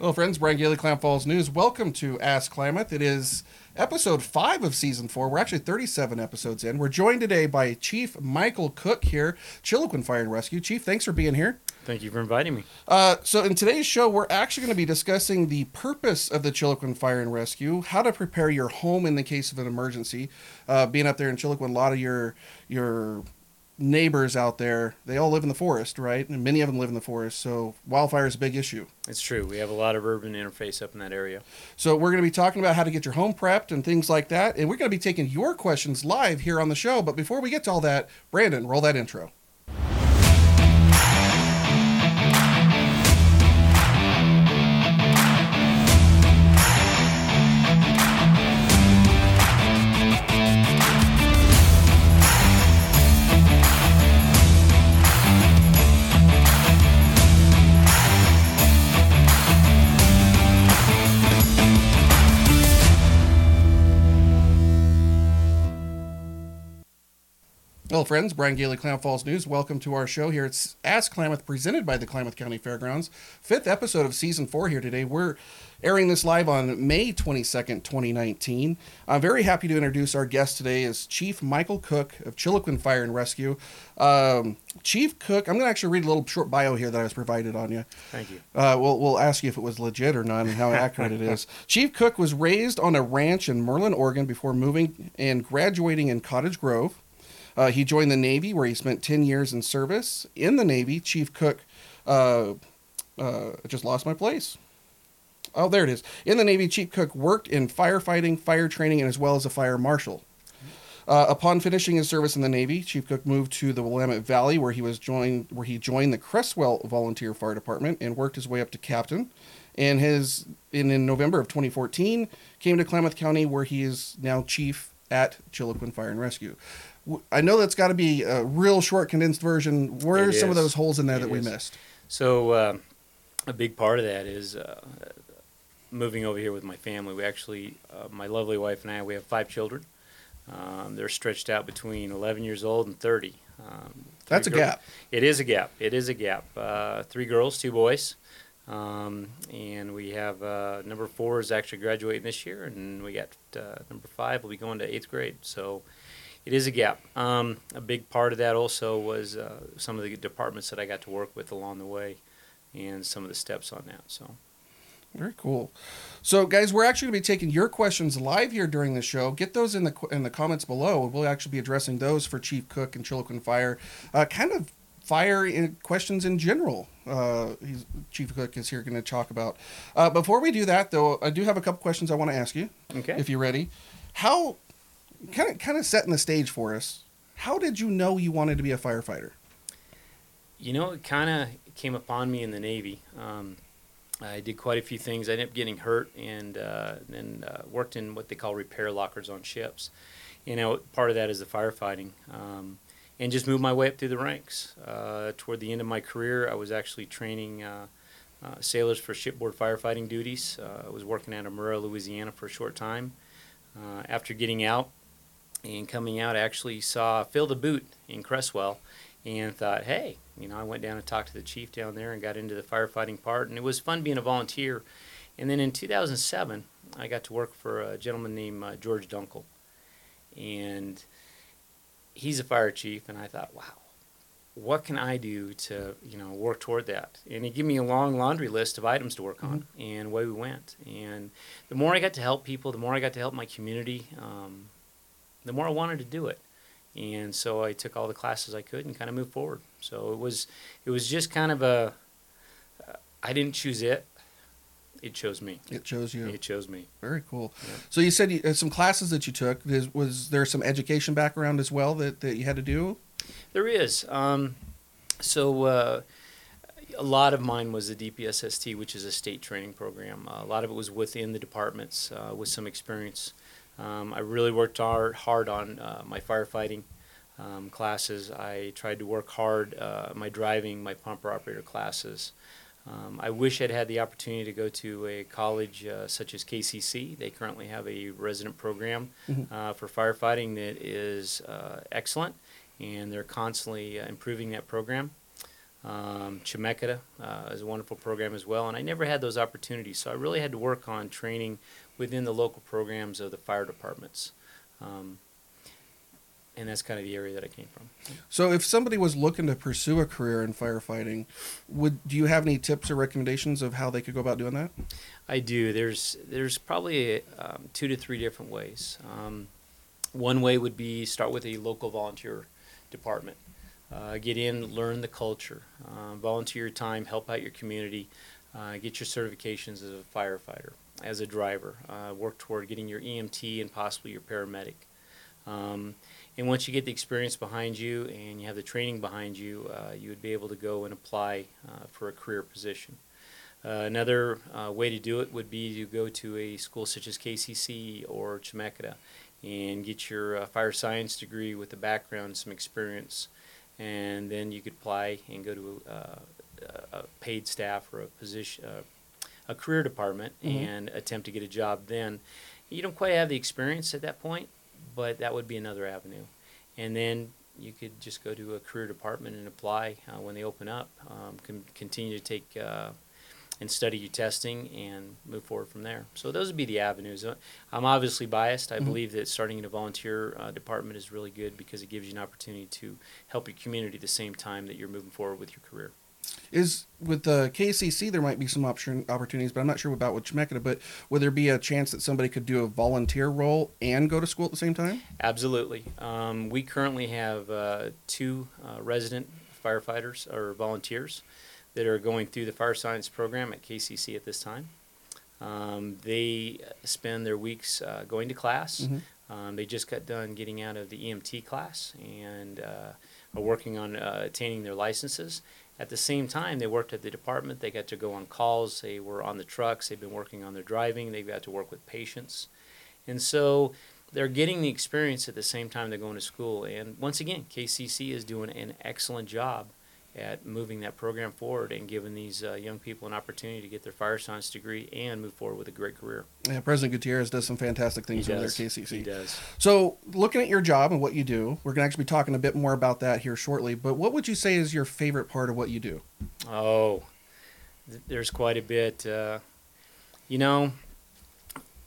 Hello, friends. Brian Gailey, Klamath Falls News. Welcome to Ask Klamath. It is episode five of season four. We're actually 37 episodes in. We're joined today by Chief Michael Cook here, Chiloquin Fire and Rescue. Chief, thanks for being here. Thank you for inviting me. Uh, so, in today's show, we're actually going to be discussing the purpose of the Chiloquin Fire and Rescue, how to prepare your home in the case of an emergency. Uh, being up there in Chiloquin, a lot of your your neighbors out there, they all live in the forest, right? And many of them live in the forest, so wildfire is a big issue. It's true. We have a lot of urban interface up in that area. So we're going to be talking about how to get your home prepped and things like that, and we're going to be taking your questions live here on the show. But before we get to all that, Brandon, roll that intro. Hello, friends. Brian Gailey, Klamath Falls News. Welcome to our show here. It's Ask Klamath, presented by the Klamath County Fairgrounds. Fifth episode of season four here today. We're airing this live on May 22nd, 2019. I'm very happy to introduce our guest today is Chief Michael Cook of Chiloquin Fire and Rescue. Um, Chief Cook, I'm going to actually read a little short bio here that I was provided on you. Thank you. Uh, we'll, we'll ask you if it was legit or not and how accurate it is. Chief Cook was raised on a ranch in Merlin, Oregon before moving and graduating in Cottage Grove. Uh, he joined the Navy, where he spent 10 years in service. In the Navy, Chief Cook, uh, uh, just lost my place. Oh, there it is. In the Navy, Chief Cook worked in firefighting, fire training, and as well as a fire marshal. Uh, upon finishing his service in the Navy, Chief Cook moved to the Willamette Valley, where he was joined, where he joined the Creswell Volunteer Fire Department and worked his way up to captain. And his, in, in November of 2014, came to Klamath County, where he is now chief at Chiloquin Fire and Rescue. I know that's got to be a real short, condensed version. Where It are some of those holes in there It that we is. missed? So, uh, a big part of that is uh, moving over here with my family. We actually, uh, my lovely wife and I, we have five children. Um, they're stretched out between 11 years old and 30. Um, That's a gap. It is a gap. It is a gap. Uh, three girls, two boys. Um, and we have uh, number four is actually graduating this year, and we got uh, number five will be going to eighth grade. So it is a gap. Um, a big part of that also was uh, some of the departments that I got to work with along the way, and some of the steps on that. So Very cool. So, guys, we're actually going to be taking your questions live here during the show. Get those in the in the comments below. We'll actually be addressing those for Chief Cook and Chiloquin Fire. Uh, kind of fire in questions in general. Uh, he's, Chief Cook is here going to talk about. Uh, before we do that, though, I do have a couple questions I want to ask you. okay. If you're ready, how kind of kind of setting the stage for us. How did you know you wanted to be a firefighter? You know, it kind of came upon me in the Navy. Um, I did quite a few things. I ended up getting hurt and uh, then uh, worked in what they call repair lockers on ships. You know, part of that is the firefighting. Um, and just moved my way up through the ranks. Uh, toward the end of my career, I was actually training uh, uh, sailors for shipboard firefighting duties. Uh, I was working out of Murrah, Louisiana for a short time. After getting out and coming out, I actually saw fill the Boot in Creswell and thought, hey, you know, I went down and talked to the chief down there and got into the firefighting part, and it was fun being a volunteer. And then in 2007, I got to work for a gentleman named uh, George Dunkel, and he's a fire chief, and I thought, wow, what can I do to, you know, work toward that? And he gave me a long laundry list of items to work on, and away we went. And the more I got to help people, the more I got to help my community, um, the more I wanted to do it and so I took all the classes I could and kind of moved forward. So it was it was just kind of a uh, I didn't choose it; it chose me. It chose you. It chose me. Very cool. Yeah. So you said you, uh, some classes that you took. Is, was there some education background as well that, that you had to do? There is. Um, so uh, a lot of mine was the DPSST, which is a state training program. Uh, a lot of it was within the departments uh, with some experience. Um, I really worked hard, hard on uh, my firefighting um, classes. I tried to work hard uh, my driving, my pumper operator classes. Um, I wish I'd had the opportunity to go to a college uh, such as KCC. They currently have a resident program Mhm. uh, for firefighting that is uh, excellent, and they're constantly uh, improving that program. Um, Chemeketa uh, is a wonderful program as well, and I never had those opportunities, so I really had to work on training within the local programs of the fire departments. Um, and that's kind of the area that I came from. So, if somebody was looking to pursue a career in firefighting, would do you have any tips or recommendations of how they could go about doing that? I do. There's there's probably um, two to three different ways. Um, one way would be start with a local volunteer department. Uh, get in, learn the culture, uh, volunteer your time, help out your community, uh, get your certifications as a firefighter, as a driver, uh, work toward getting your EMT and possibly your paramedic. Um, and once you get the experience behind you and you have the training behind you, uh, you would be able to go and apply uh, for a career position. Uh, another uh, way to do it would be to go to a school such as KCC or Chemeketa and get your uh, fire science degree with a background, some experience, and then you could apply and go to a paid staff or a position, a career department, Mhm. and attempt to get a job. Then you don't quite have the experience at that point, but that would be another avenue. And then you could just go to a career department and apply uh, when they open up. Um, con- continue to take uh, and study your testing and move forward from there. So those would be the avenues. Uh, I'm obviously biased. I Mhm. believe that starting in a volunteer uh, department is really good because it gives you an opportunity to help your community at the same time that you're moving forward with your career. Is with the KCC there might be some option opportunities, but I'm not sure about with Chemeketa. But would there be a chance that somebody could do a volunteer role and go to school at the same time? Absolutely. Um, we currently have uh, two uh, resident firefighters or volunteers that are going through the fire science program at KCC at this time. Um, they spend their weeks uh, going to class. Mhm. Um, they just got done getting out of the EMT class and uh, are working on uh, attaining their licenses. At the same time, they worked at the department. They got to go on calls. They were on the trucks. They've been working on their driving. They've got to work with patients. And so they're getting the experience at the same time they're going to school. And once again, KCC is doing an excellent job at moving that program forward and giving these uh, young people an opportunity to get their fire science degree and move forward with a great career. Yeah, President Gutierrez does some fantastic things he over there does. at KCC. He does. So, looking at your job and what you do, we're going to actually be talking a bit more about that here shortly. But what would you say is your favorite part of what you do? Oh, th- there's quite a bit. Uh, you know,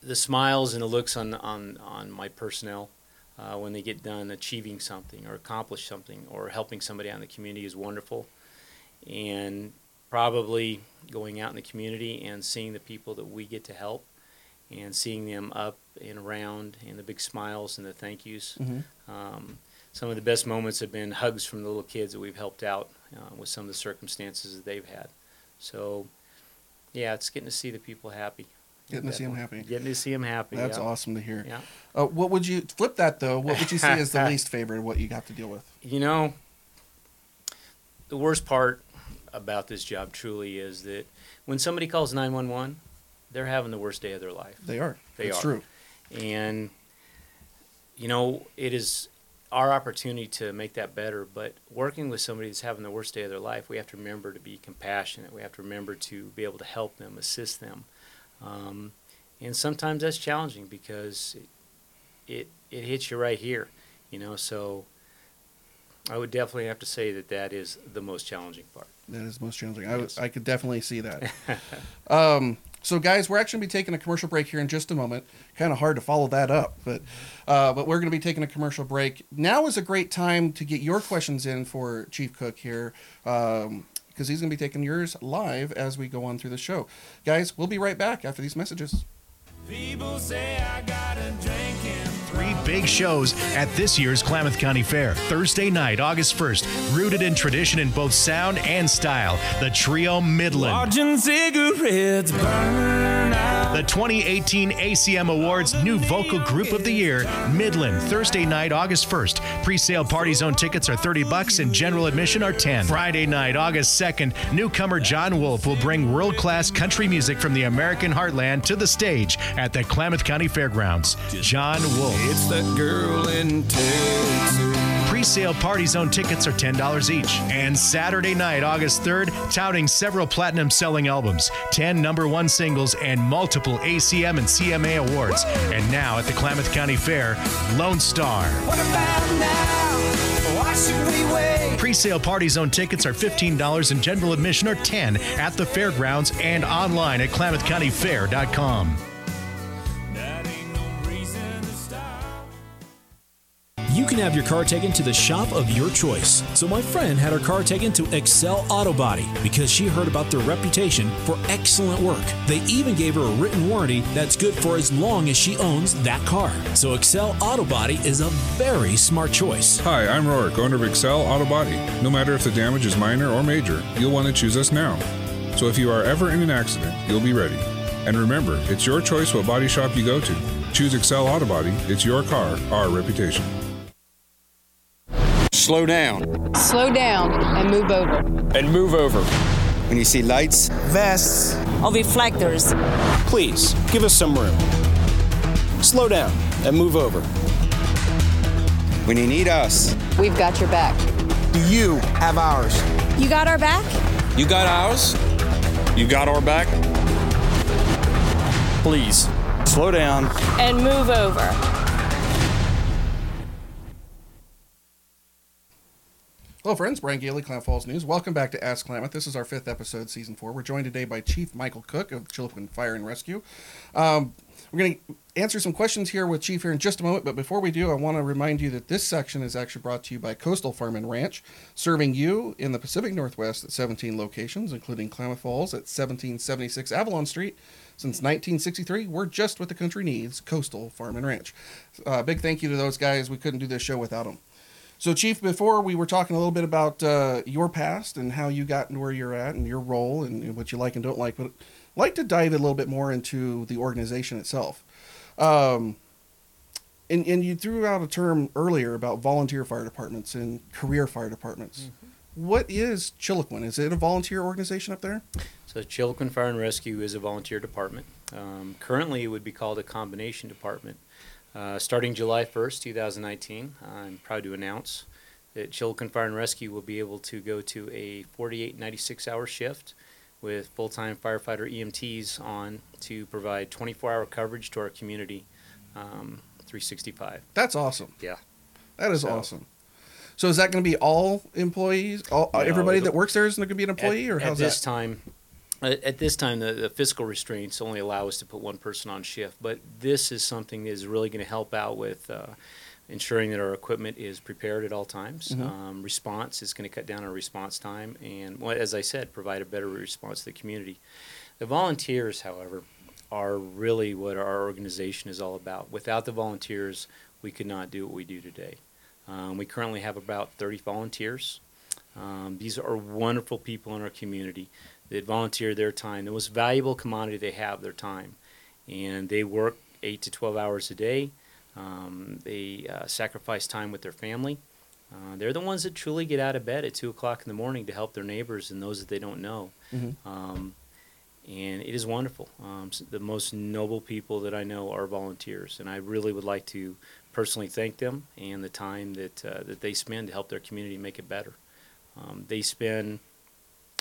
the smiles and the looks on on on my personnel uh, when they get done achieving something or accomplish something or helping somebody out in the community is wonderful, and probably going out in the community and seeing the people that we get to help and seeing them up and around and the big smiles and the thank yous. Mm-hmm. Um, some of the best moments have been hugs from the little kids that we've helped out uh, with some of the circumstances that they've had. So, yeah, it's getting to see the people happy. Getting to see Definitely. happy. Getting to see them happy. That's yeah. awesome to hear. Yeah. Uh, what would you flip that though? What would you say is the least favorite what you have to deal with? You know, the worst part about this job truly is that when somebody calls 911, they're having the worst day of their life. They are. They it's are. true. and you know it is our opportunity to make that better but working with somebody that's having the worst day of their life we have to remember to be compassionate we have to remember to be able to help them assist them um, and sometimes that's challenging because it, it it hits you right here you know so i would definitely have to say that that is the most challenging part That is most challenging. I, Yes. I could definitely see that. um, so, guys, we're actually going to be taking a commercial break here in just a moment. Kind of hard to follow that up, but uh, but we're going to be taking a commercial break. Now is a great time to get your questions in for Chief Cook here. Um, because he's going to be taking yours live as we go on through the show. Guys, we'll be right back after these messages. Three big shows at this year's Klamath County Fair. Thursday night, August 1st, rooted in tradition in both sound and style, the Trio Midland. Watching cigarettes burn. The 2018 ACM Awards New Vocal Group of the Year, Midland, Thursday night, August 1st. Pre-sale party zone tickets are 30 bucks and general admission are 10. Friday night, August 2nd, newcomer Jon Wolfe will bring world-class country music from the American heartland to the stage at the Klamath County Fairgrounds. Jon Wolfe. It's that girl in Texas. Pre-sale party zone tickets are $10 each. And Saturday night, August 3rd, touting several platinum selling albums, 10 number one singles, and multiple ACM and CMA awards. And now at the Klamath County Fair, Lone Star. What about now? Why should we wait? Pre-sale party zone tickets are $15 and general admission are 10 at the fairgrounds and online at klamathcountyfair.com. You can have your car taken to the shop of your choice. So my friend had her car taken to Excel Auto Body because she heard about their reputation for excellent work. They even gave her a written warranty that's good for as long as she owns that car. So Excel Auto Body is a very smart choice. Hi, I'm Rourke, owner of Excel Auto Body. No matter if the damage is minor or major, you'll want to choose us now. So if you are ever in an accident, you'll be ready. And remember, it's your choice what body shop you go to. Choose Excel Auto Body. It's your car, our reputation. Slow down Slow down and move over. and move over. When you see lights, vests. Or reflectors. Please give us some room. Slow down and move over. when you need us, We've got your back. Do you have ours? You got our back? you got ours. You got our back? Please slow down. And move over. Hello, friends. Brian Gailey, Klamath Falls News. Welcome back to Ask Klamath. This is our fifth episode, season four. We're joined today by Chief Michael Cook of Chiloquin Fire and Rescue. Um, we're going to answer some questions here with Chief here in just a moment, but before we do, I want to remind you that this section is actually brought to you by Coastal Farm and Ranch, serving you in the Pacific Northwest at 17 locations, including Klamath Falls at 1776 Avalon Street. Since 1963, we're just what the country needs Coastal Farm and Ranch. Uh, big thank you to those guys. We couldn't do this show without them. So, Chief, before we were talking a little bit about uh, your past and how you got to where you're at and your role and what you like and don't like, but I'd like to dive a little bit more into the organization itself. Um, and, and you threw out a term earlier about volunteer fire departments and career fire departments. What is Chiloquin? Is it a volunteer organization up there? So Chiloquin Fire and Rescue is a volunteer department. Um, currently, it would be called a combination department. Uh, starting July 1st, 2019, I'm proud to announce that Chiloquin Fire and Rescue will be able to go to a 48, 96 hour shift with full-time firefighter EMTs on to provide 24-hour coverage to our community, um, 365. That's awesome. Yeah. That is So- awesome. So is that going to be all employees? All, No, everybody that works there is going to be an employee, at, or at how's this that? time at, at this time the, the fiscal restraints only allow us to put one person on shift but this is something that is really going to help out with uh, ensuring that our equipment is prepared at all times. Mhm. um, response is going to cut down our response time and well, as i said provide a better response to the community. The volunteers however are really what our organization is all about. Without the volunteers we could not do what we do today. Um, we currently have about 30 volunteers. Um, these are wonderful people in our community that volunteer their time, the most valuable commodity they have, their time. And they work eight to 12 hours a day. Um, they uh, sacrifice time with their family. Uh, they're the ones that truly get out of bed at 2 o'clock in the morning to help their neighbors and those that they don't know. Mhm. Um, and it is wonderful. Um, the most noble people that I know are volunteers, and I really would like to personally thank them and the time that uh, that they spend to help their community make it better. Um, they spend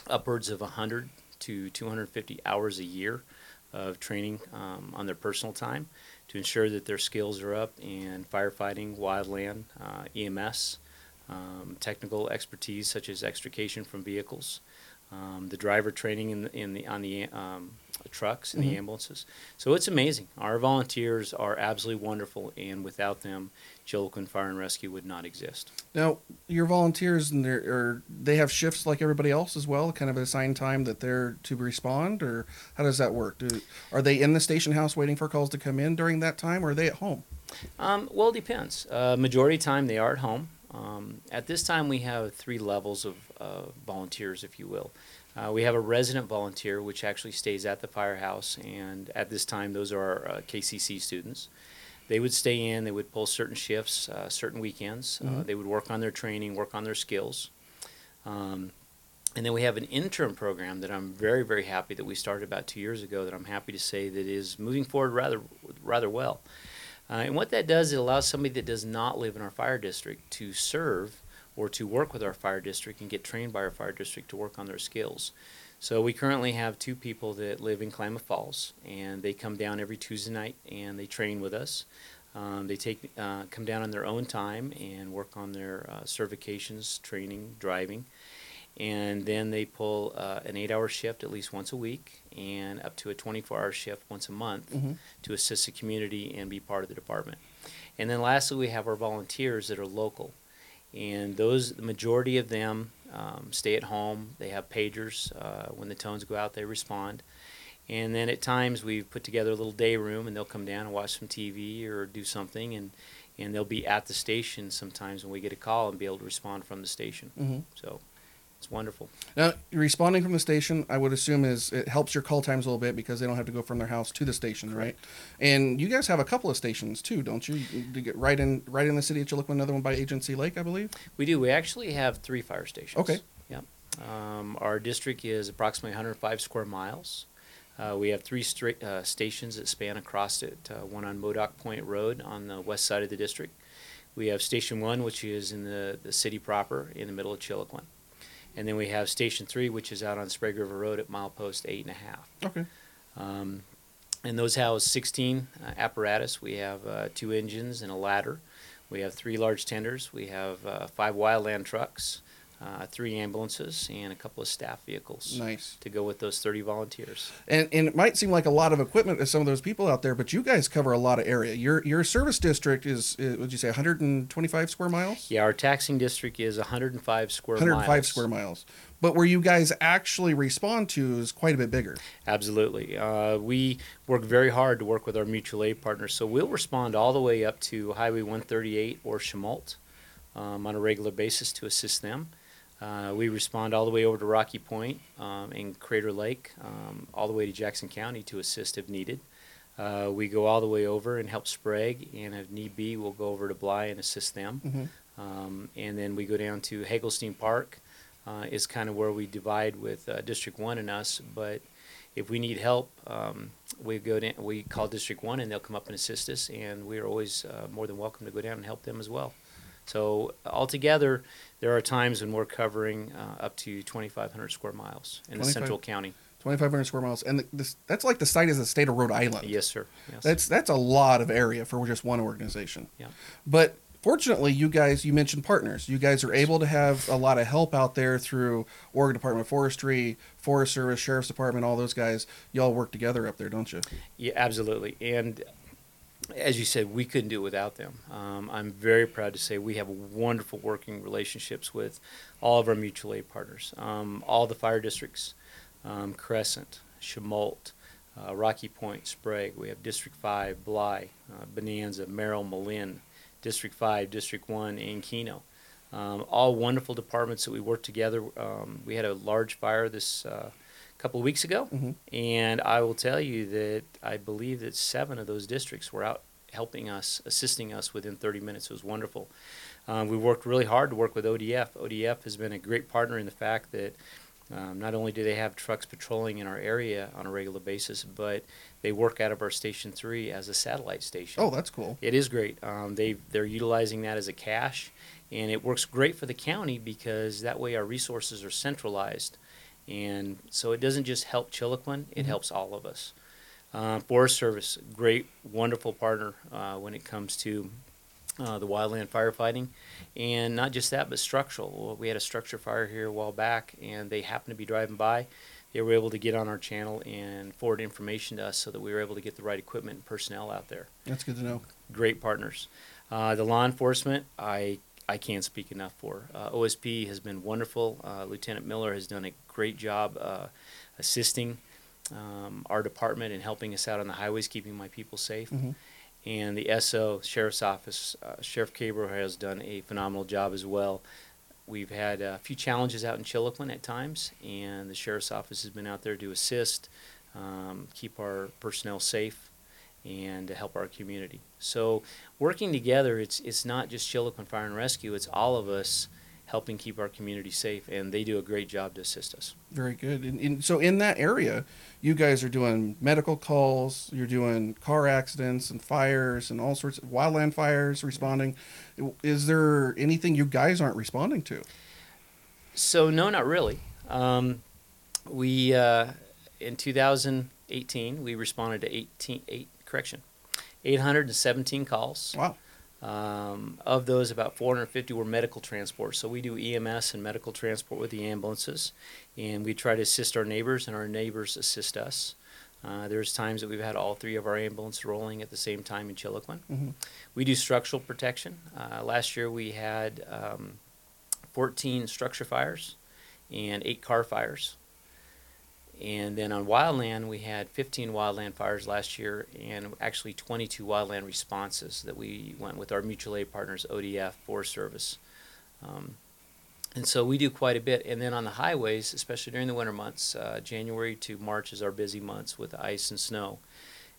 upwards of 100 to 250 hours a year of training um, on their personal time to ensure that their skills are up in firefighting, wildland, uh, EMS, um, technical expertise such as extrication from vehicles, um, the driver training in the, in the on the um, trucks and Mhm. the ambulances. So it's amazing. Our volunteers are absolutely wonderful, and without them, Chiloquin Fire and Rescue would not exist. Now, your volunteers and they have shifts like everybody else as well, kind of assigned time that they're to respond, or how does that work? Do, are they in the station house waiting for calls to come in during that time, or are they at home? Um, well, it depends. Uh, majority of time, they are at home. Um, at this time, we have three levels of uh, volunteers, if you will. Uh, we have a resident volunteer, which actually stays at the firehouse, and at this time, those are our uh, KCC students. They would stay in, they would pull certain shifts, uh, certain weekends. Uh, Mhm. they would work on their training, work on their skills. Um, and then we have an intern program that I'm very, very happy that we started about two years ago. That I'm happy to say that is moving forward rather, rather well. Uh, and what that does, it allows somebody that does not live in our fire district to serve or to work with our fire district and get trained by our fire district to work on their skills. So we currently have two people that live in Klamath Falls, and they come down every Tuesday night and they train with us. Um, they take uh, come down on their own time and work on their uh, certifications, training, driving, and then they pull uh, an eight-hour shift at least once a week and up to a 24-hour shift once a month Mhm. to assist the community and be part of the department. And then lastly, we have our volunteers that are local, and those the majority of them um, stay at home. They have pagers. Uh, when the tones go out, they respond. And then at times we've put together a little day room, and they'll come down and watch some TV or do something, and and they'll be at the station sometimes when we get a call and be able to respond from the station. Mhm. So it's wonderful. Now, responding from the station, I would assume is it helps your call times a little bit because they don't have to go from their house to the station, right? And you guys have a couple of stations too, don't you? You get right in right in the city of Chiloquin, another one by Agency Lake, I believe. We do. We actually have three fire stations. Okay. Yep. Um, our district is approximately 105 square miles. Uh, we have three stra- uh, stations that span across it. Uh, one on Modoc Point Road on the west side of the district. We have Station One, which is in the, the city proper, in the middle of Chiloquin. And then we have Station Three, which is out on Sprague River Road at milepost eight and a half. Okay. Um, and those house 16 uh, apparatus. We have uh, two engines and a ladder. We have three large tenders. We have uh, five wildland trucks, uh, three ambulances, and a couple of staff vehicles. Nice. To go with those 30 volunteers. And and it might seem like a lot of equipment to some of those people out there, but you guys cover a lot of area. Your your service district is, uh, would you say 125 square miles? Yeah, our taxing district is 105 square 105 miles. square miles. But where you guys actually respond to is quite a bit bigger. Absolutely. Uh, we work very hard to work with our mutual aid partners. So we'll respond all the way up to Highway 138 or Chemult um, on a regular basis to assist them. Uh, we respond all the way over to Rocky Point um, and Crater Lake, um, all the way to Jackson County to assist if needed. Uh, we go all the way over and help Sprague, and if need be, we'll go over to Bly and assist them. Mhm. Um, and then we go down to Hagelstein Park, uh, is kind of where we divide with uh, District One and us. But if we need help, um, we go down, we call District One, and they'll come up and assist us. And we are always uh, more than welcome to go down and help them as well. So altogether, there are times when we're covering uh, up to 2,500 square miles in the central county. 2,500 square miles, and the, this, that's like the site is the state of Rhode Island. Yes, sir. Yes. That's that's a lot of area for just one organization. Yeah. But fortunately, you guys, you mentioned partners. You guys are able to have a lot of help out there through Oregon Department of Forestry, Forest Service, Sheriff's Department, all those guys. Y'all work together up there, don't you? Yeah, absolutely. And as you said, we couldn't do it without them. Um, I'm very proud to say we have wonderful working relationships with all of our mutual aid partners, um, all the fire districts, um, Crescent, Chemult, uh, Rocky Point, Sprague. We have District 5, Bly, uh, Bonanza, Merrill, Malin, District 5, District 1, and Keno. Um, all wonderful departments that we work together. Um, we had a large fire this uh, couple of weeks ago, Mhm. and I will tell you that I believe that seven of those districts were out helping us, assisting us within 30 minutes. It was wonderful. Um, we worked really hard to work with ODF. ODF has been a great partner in the fact that um, not only do they have trucks patrolling in our area on a regular basis, but they work out of our Station 3 as a satellite station. Oh, that's cool. It is great. Um, they they're utilizing that as a cache, and it works great for the county because that way our resources are centralized, and so it doesn't just help Chiloquin; it Mhm. helps all of us. Uh, Forest Service, great, wonderful partner uh, when it comes to uh, the wildland firefighting, and not just that, but structural. Well, we had a structure fire here a while back, and they happened to be driving by. They were able to get on our channel and forward information to us, so that we were able to get the right equipment and personnel out there That's good to know. great partners. Uh, the law enforcement, I I can't speak enough for. Uh, OSP has been wonderful. Uh, Lieutenant Miller has done a great job uh, assisting um, our department and helping us out on the highways, keeping my people safe. Mhm. And the SO Sheriff's Office, uh, Sheriff Kaber has done a phenomenal job as well. We've had a few challenges out in Chiloquin at times, and the Sheriff's Office has been out there to assist, um, keep our personnel safe, and to help our community. So working together, it's it's not just Chiloquin Fire and Rescue; it's all of us helping keep our community safe, and they do a great job to assist us. Very good. And, and so in that area, you guys are doing medical calls. You're doing car accidents and fires and all sorts of wildland fires. Responding. Is there anything you guys aren't responding to? So no, not really. Um, we uh, in 2018 we responded to 18 eight correction 817 calls. Wow. Um, of those, about 450 were medical transport. So we do EMS and medical transport with the ambulances, and we try to assist our neighbors, and our neighbors assist us. Uh, there's times that we've had all three of our ambulances rolling at the same time in Chiloquin. Mhm. We do structural protection. Uh, last year we had um, 14 structure fires and eight car fires. And then on wildland, we had 15 wildland fires last year and actually 22 wildland responses that we went with our mutual aid partners, ODF, Forest Service. Um, and so we do quite a bit. And then on the highways, especially during the winter months, uh, January to March is our busy months with ice and snow,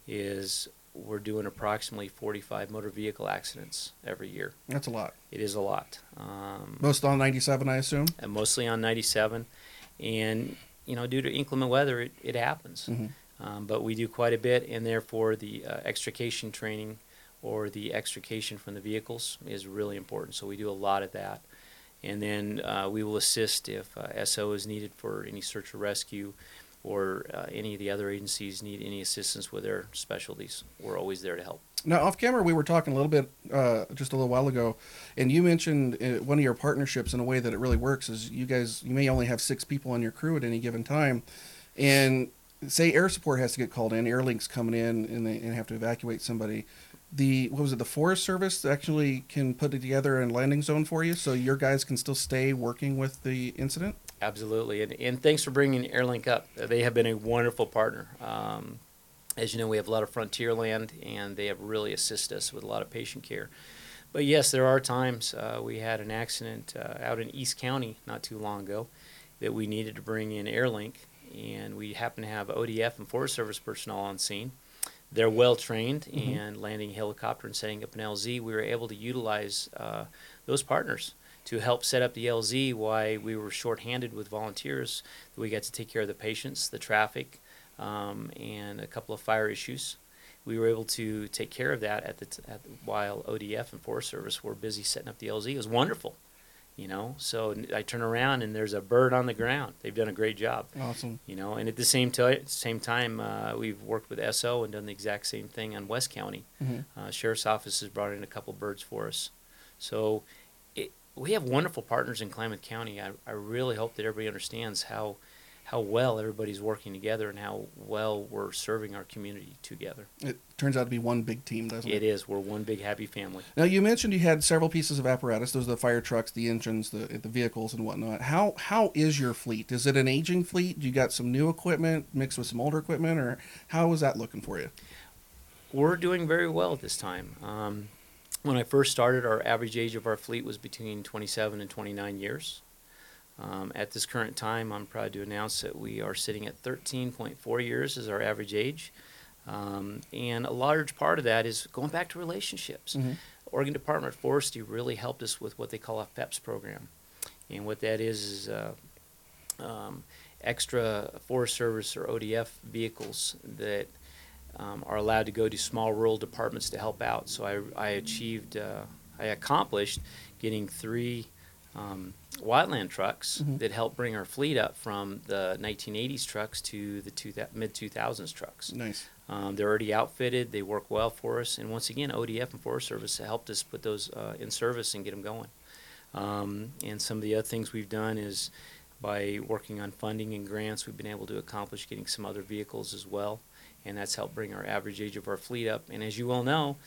is we're doing approximately 45 motor vehicle accidents every year. That's a lot. It is a lot. Um, Most on 97, I assume. and mostly on 97. And, you know, due to inclement weather, it, it happens. Mhm. Um, but we do quite a bit, and therefore the uh, extrication training or the extrication from the vehicles is really important. So we do a lot of that. And then uh, we will assist if uh, SO is needed for any search or rescue or uh, any of the other agencies need any assistance with their specialties. We're always there to help. Now, off camera, we were talking a little bit uh, just a little while ago, and you mentioned uh, one of your partnerships in a way that it really works is you guys you may only have six people on your crew at any given time, and say air support has to get called in, Airlink's coming in, and they and have to evacuate somebody. The what was it? The Forest Service actually can put it together a landing zone for you, so your guys can still stay working with the incident. Absolutely, and, and thanks for bringing Airlink up. They have been a wonderful partner. Um, as you know, we have a lot of frontier land, and they have really assisted us with a lot of patient care. But yes, there are times uh, we had an accident uh, out in East County not too long ago that we needed to bring in Airlink, and we happened to have ODF and Forest Service personnel on scene. They're well trained Mhm. and landing a helicopter and setting up an LZ. We were able to utilize uh, those partners to help set up the LZ. Why we were shorthanded with volunteers, we got to take care of the patients, the traffic, um, and a couple of fire issues. We were able to take care of that at the t- at, while ODF and Forest Service were busy setting up the LZ. It was wonderful, you know. So I turn around and there's a bird on the ground. They've done a great job Awesome. you know and at the same time same time uh, we've worked with SO and done the exact same thing on West County Mhm. uh, Sheriff's Office has brought in a couple birds for us so we have wonderful partners in Klamath County I, I really hope that everybody understands how how well everybody's working together and how well we're serving our community together It turns out to be one big team, doesn't it? it is we're one big happy family Now you mentioned you had several pieces of apparatus. Those are the fire trucks, the engines, the the vehicles, and whatnot. How how is your fleet? Is it an aging fleet? Do you got some new equipment mixed with some older equipment, or how is that looking for you? we're doing very well at this time. Um, when I first started, our average age of our fleet was between 27 and 29 years. Um, at this current time, I'm proud to announce that we are sitting at 13.4 years as our average age. Um, and a large part of that is going back to relationships. Mhm. Oregon Department of Forestry really helped us with what they call a FEPS program. And what that is is uh, um, extra Forest Service or ODF vehicles that um, are allowed to go to small rural departments to help out. So I, I achieved, uh, I accomplished getting three um, wildland trucks Mhm. that help bring our fleet up from the 1980s trucks to the two, mid 2000s trucks. Nice. Um, they're already outfitted. They work well for us. And once again, ODF and Forest Service helped us put those uh, in service and get them going. Um, and some of the other things we've done is by working on funding and grants, we've been able to accomplish getting some other vehicles as well. And that's helped bring our average age of our fleet up. And as you well know,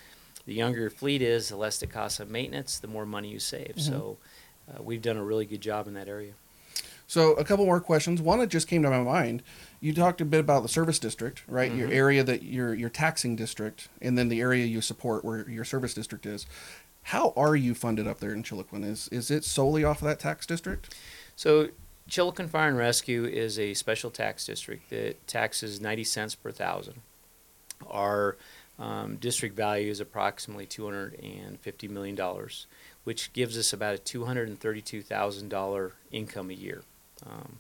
the younger your fleet is, the less it costs on maintenance, the more money you save. Mhm. So uh, we've done a really good job in that area. So a couple more questions. One that just came to my mind. You talked a bit about the service district, right? Your Mhm. area that your your taxing district, and then the area you support where your service district is. How are you funded up there in Chiloquin? Is is it solely off of that tax district? So Chiloquin Fire and Rescue is a special tax district that taxes 90 cents per thousand. Our um, district value is approximately $250 million, which gives us about a $232,000 income a year. Um,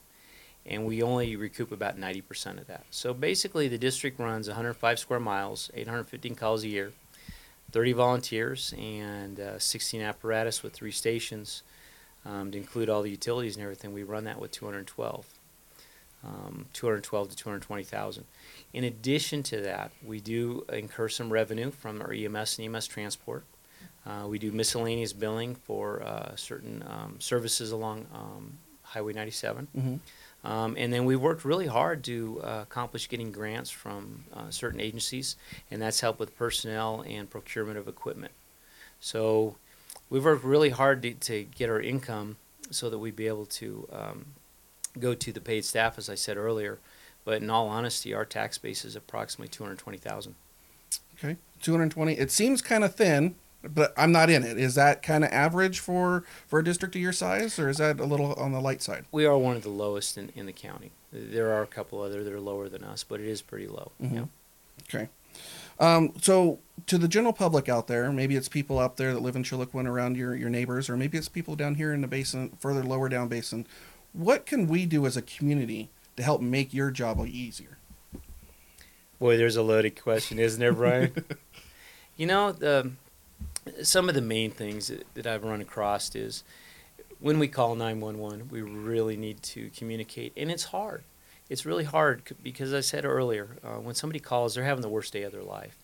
and we only recoup about 90% of that. So basically, the district runs 105 square miles, 815 calls a year, 30 volunteers, and uh, 16 apparatus with three stations um, to include all the utilities and everything. We run that with 212. um, 212 to 220,000. In addition to that, we do incur some revenue from our EMS and EMS transport. Uh, we do miscellaneous billing for uh, certain um, services along um, Highway 97. Mhm. Um, and then we worked really hard to uh, accomplish getting grants from uh, certain agencies, and that's helped with personnel and procurement of equipment. So we've worked really hard to, to get our income so that we'd be able to um, go to the paid staff, as I said earlier. But in all honesty, our tax base is approximately 220,000. Okay, 220. It seems kind of thin, but I'm not in it. Is that kind of average for for a district of your size, or is that a little on the light side? We are one of the lowest in, in the county. There are a couple other that are lower than us, but it is pretty low. Mhm. Yeah. Okay. Um, so to the general public out there, maybe it's people out there that live in Chiloquin around your, your neighbors, or maybe it's people down here in the basin, further lower down basin. What can we do as a community to help make your job easier? Boy, there's a loaded question, isn't there, Brian? you know, the, some of the main things that, that I've run across is when we call 911, we really need to communicate, and it's hard. It's really hard because I said earlier, uh, when somebody calls, they're having the worst day of their life.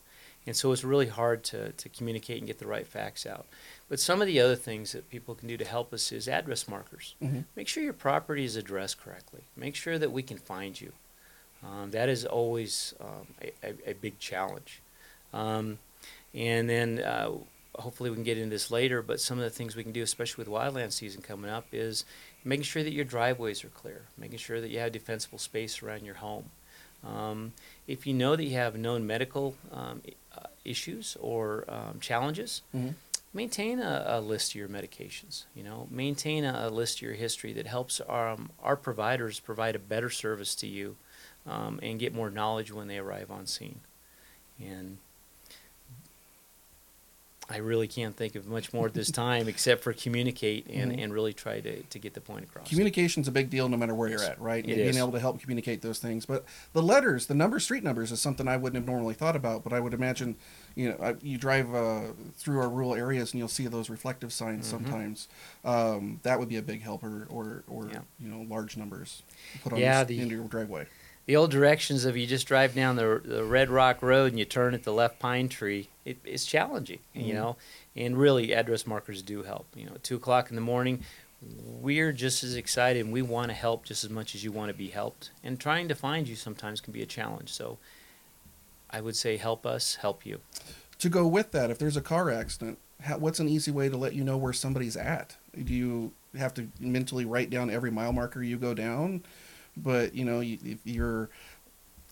And so it's really hard to, to communicate and get the right facts out. But some of the other things that people can do to help us is address markers. Mhm. Make sure your property is addressed correctly. Make sure that we can find you. Um, that is always um, a, a, a big challenge. Um, and then uh, hopefully we can get into this later, but some of the things we can do, especially with wildland season coming up, is making sure that your driveways are clear, making sure that you have defensible space around your home. Um, if you know that you have known medical um, uh, issues or um, challenges, Mhm. maintain a, a list of your medications. You know, maintain a, a list of your history that helps our, um, our providers provide a better service to you um, and get more knowledge when they arrive on scene. And I really can't think of much more at this time except for communicate and, Mhm. and really try to, to get the point across. Communication's a big deal no matter where you're at, right? It Being is. able to help communicate those things. But the letters, the number street numbers is something I wouldn't have normally thought about, but I would imagine, you know, you drive uh, through our rural areas and you'll see those reflective signs Mhm. sometimes. Um, that would be a big helper or, or Yeah. you know, large numbers put on Yeah, this, the- into your driveway. the old directions of you just drive down the, the Red Rock Road and you turn at the left pine tree, it, it's challenging, you Mhm. know. And really, address markers do help. You know, at two o'clock in the morning, we're just as excited and we want to help just as much as you want to be helped. And trying to find you sometimes can be a challenge. So, I would say, help us, help you. To go with that, if there's a car accident, how, what's an easy way to let you know where somebody's at? Do you have to mentally write down every mile marker you go down? But you know, you, if you're,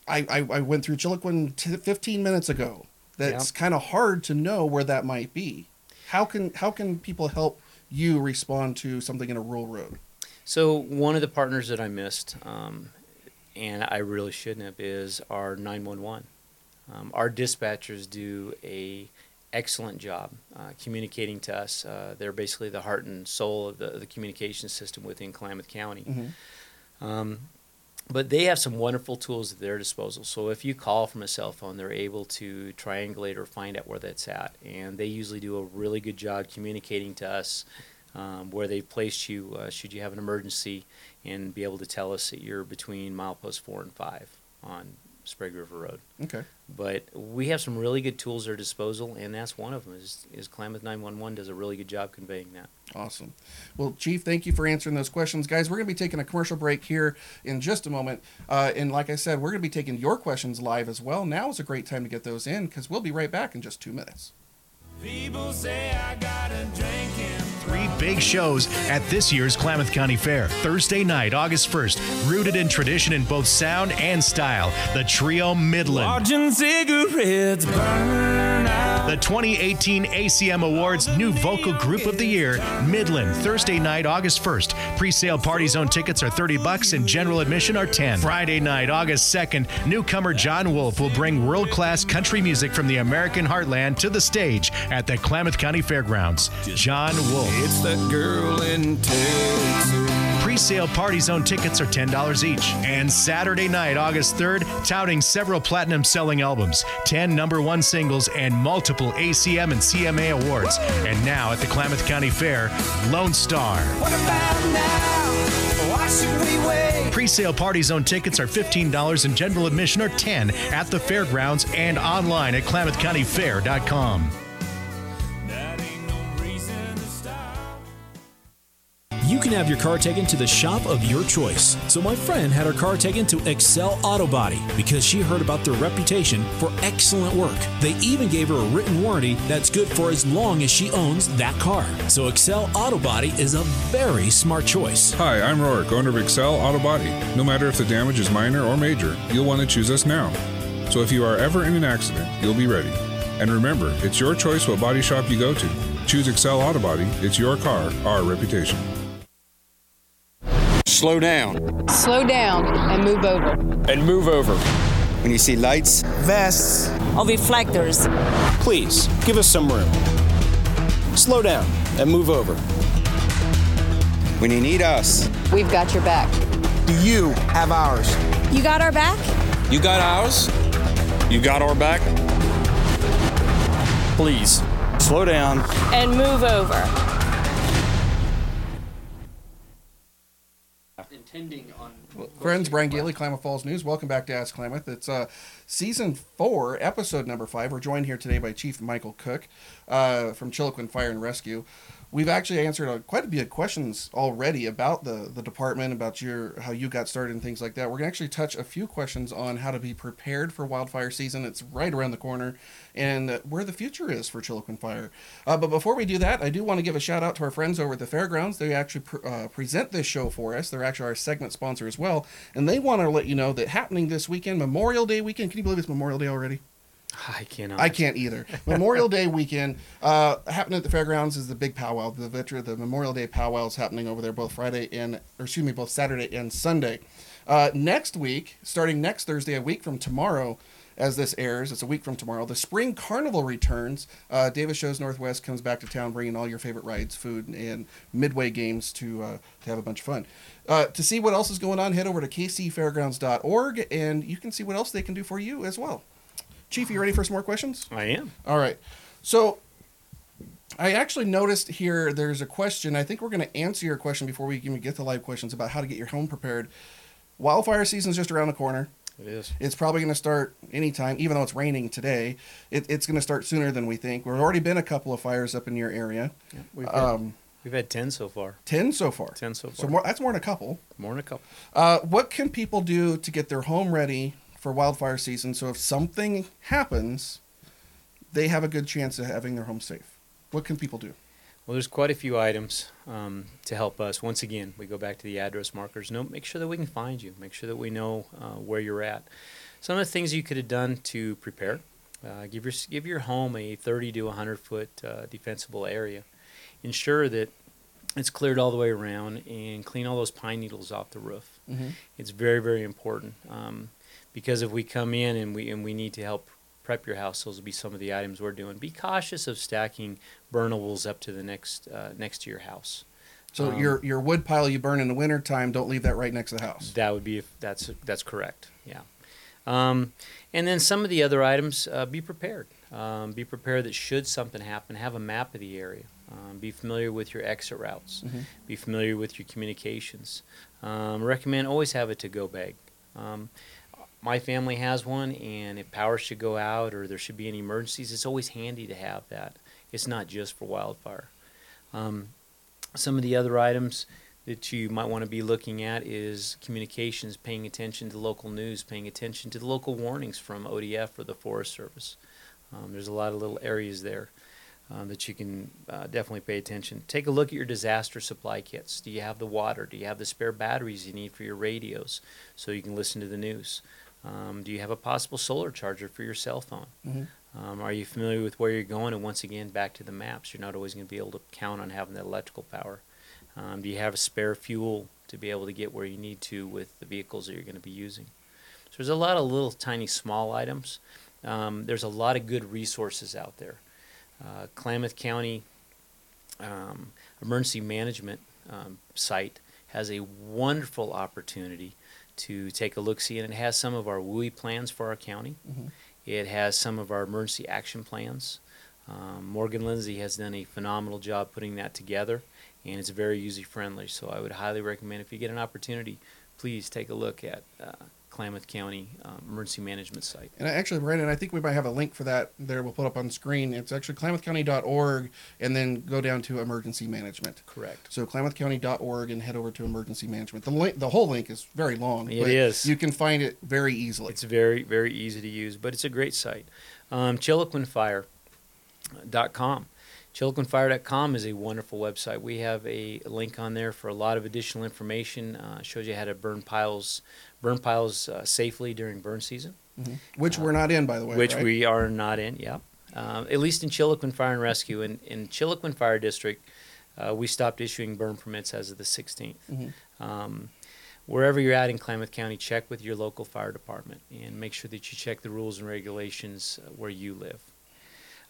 I, I, I went through Chiloquin t- 15 minutes ago. That's kind of hard to know where that might be. How can how can people help you respond to something in a rural road? So one of the partners that I missed, um, and I really shouldn't have, is our 911. Um, our dispatchers do a excellent job uh, communicating to us. Uh, they're basically the heart and soul of the, the communication system within Klamath County. Mhm. Um, but they have some wonderful tools at their disposal. So if you call from a cell phone, they're able to triangulate or find out where that's at. And they usually do a really good job communicating to us um, where they've placed you uh, should you have an emergency and be able to tell us that you're between milepost four and five on Sprague River Road. Okay. But we have some really good tools at our disposal, and that's one of them. Is, is Klamath 911 does a really good job conveying that. Awesome. Well, Chief, thank you for answering those questions. Guys, we're going to be taking a commercial break here in just a moment. Uh, and like I said, we're going to be taking your questions live as well. Now is a great time to get those in because we'll be right back in just two minutes. Three big shows at this year's Klamath County Fair. Thursday night, August 1st, rooted in tradition in both sound and style, the Trio Midland. The 2018 ACM Awards New Vocal Group of the Year, Midland, Thursday night, August 1st. Pre-sale party zone tickets are 30 bucks and general admission are 10. Friday night, August 2nd, newcomer Jon Wolfe will bring world-class country music from the American heartland to the stage at the Klamath County Fairgrounds. Jon Wolfe. It's that girl in Texas. Pre-sale party zone tickets are $10 each. And Saturday night, August 3rd, touting several platinum selling albums, 10 number one singles, and multiple ACM and CMA awards. And now at the Klamath County Fair, Lone Star. What about now? Why should we wait? Pre-sale party zone tickets are $15 and general admission are 10 at the fairgrounds and online at klamathcountyfair.com. You can have your car taken to the shop of your choice. So my friend had her car taken to Excel Auto Body because she heard about their reputation for excellent work. They even gave her a written warranty that's good for as long as she owns that car. So Excel Auto Body is a very smart choice. Hi, I'm Rorik, owner of Excel Auto Body. No matter if the damage is minor or major, you'll want to choose us now. So if you are ever in an accident, you'll be ready. And remember, it's your choice what body shop you go to. Choose Excel Auto Body. It's your car, our reputation. Slow down Slow down and move over. and move over. When you see lights, Vests. Or reflectors. Please, give us some room. Slow down and move over. when you need us, We've got your back. Do you have ours? You got our back? you got ours. You got our back? Please, slow down. And move over. On. Friends, Brian Gailey, Klamath Falls News. Welcome back to Ask Klamath. It's uh, season four, episode number five. We're joined here today by Chief Michael Cook uh, from Chiloquin Fire and Rescue. We've actually answered uh, quite a bit of questions already about the, the department, about your how you got started and things like that. We're going to actually touch a few questions on how to be prepared for wildfire season. It's right around the corner and where the future is for Chiloquin Fire. Uh, but before we do that, I do want to give a shout out to our friends over at the fairgrounds. They actually pr- uh, present this show for us. They're actually our segment sponsor as well. And they want to let you know that happening this weekend, Memorial Day weekend, can you believe it's Memorial Day already? I cannot. I can't either. Memorial Day weekend uh, happening at the fairgrounds is the big powwow. The veteran, the Memorial Day powwow is happening over there both Friday and, or excuse me, both Saturday and Sunday. Uh, next week, starting next Thursday, a week from tomorrow, as this airs, it's a week from tomorrow. The spring carnival returns. Uh, Davis Shows Northwest comes back to town, bringing all your favorite rides, food, and midway games to uh, to have a bunch of fun. Uh, to see what else is going on, head over to kcfairgrounds.org, and you can see what else they can do for you as well. Chief, are you ready for some more questions? I am. All right. So I actually noticed here there's a question. I think we're going to answer your question before we even get to live questions about how to get your home prepared. Wildfire season is just around the corner. It is. It's probably going to start anytime, even though it's raining today. It, it's going to start sooner than we think. We've already been a couple of fires up in your area. Yeah, We've had, Um, we've had ten so far. 10 so far. 10 so far. So more, that's more than a couple. More than a couple. Uh, what can people do to get their home ready for wildfire season so if something happens, they have a good chance of having their home safe? What can people do? Well, there's quite a few items um, to help us. Once again, we go back to the address markers. No, make sure that we can find you. Make sure that we know uh, where you're at. Some of the things you could have done to prepare: uh, give your give your home a 30 to 100 foot uh, defensible area. Ensure that it's cleared all the way around, and clean all those pine needles off the roof. Mhm. It's very very important um, because if we come in and we and we need to help prep your house, those will be some of the items we're doing. Be cautious of stacking burnables up to the next uh, next to your house. So Um, your your wood pile you burn in the wintertime, don't leave that right next to the house. That would be that's that's correct. Yeah. Um, and then some of the other items, uh, be prepared. Um, be prepared that should something happen, have a map of the area. Um, be familiar with your exit routes. Mhm. Be familiar with your communications. Um, recommend always have a to-go bag. My family has one, and if power should go out or there should be any emergencies, it's always handy to have that. It's not just for wildfire. Um, some of the other items that you might want to be looking at is communications, paying attention to local news, paying attention to the local warnings from ODF or the Forest Service. Um, there's a lot of little areas there um, that you can uh, definitely pay attention. Take a look at your disaster supply kits. Do you have the water? Do you have the spare batteries you need for your radios so you can listen to the news? Um, do you have a possible solar charger for your cell phone? Mhm. Um, are you familiar with where you're going? And once again, back to the maps. You're not always going to be able to count on having that electrical power. Um, do you have a spare fuel to be able to get where you need to with the vehicles that you're going to be using? So there's a lot of little tiny small items. Um, there's a lot of good resources out there. Uh, Klamath County um, Emergency Management um, site has a wonderful opportunity to take a look see, and it has some of our WUI plans for our county. Mhm. It has some of our emergency action plans. Um, Morgan Lindsay has done a phenomenal job putting that together, and it's very user friendly. So I would highly recommend if you get an opportunity, please take a look at uh, Klamath County um, Emergency Management site. And actually, Brandon, I think we might have a link for that there. We'll put up on screen. It's actually klamathcounty.org and then go down to emergency management. Correct. So klamathcounty.org and head over to emergency management. The link, the whole link is very long. It but is. You can find it very easily. It's very, very easy to use, but it's a great site. Um, ChiloquinFire.com. ChiloquinFire.com is a wonderful website. We have a link on there for a lot of additional information. Uh, shows you how to burn piles, burn piles uh, safely during burn season. Mhm. Which we're not in, by the way. Which right? we are not in, yeah. Um, at least in Chiloquin Fire and Rescue. In, in Chiloquin Fire District, uh, we stopped issuing burn permits as of the 16th. Mhm. Um, wherever you're at in Klamath County, check with your local fire department and make sure that you check the rules and regulations uh, where you live.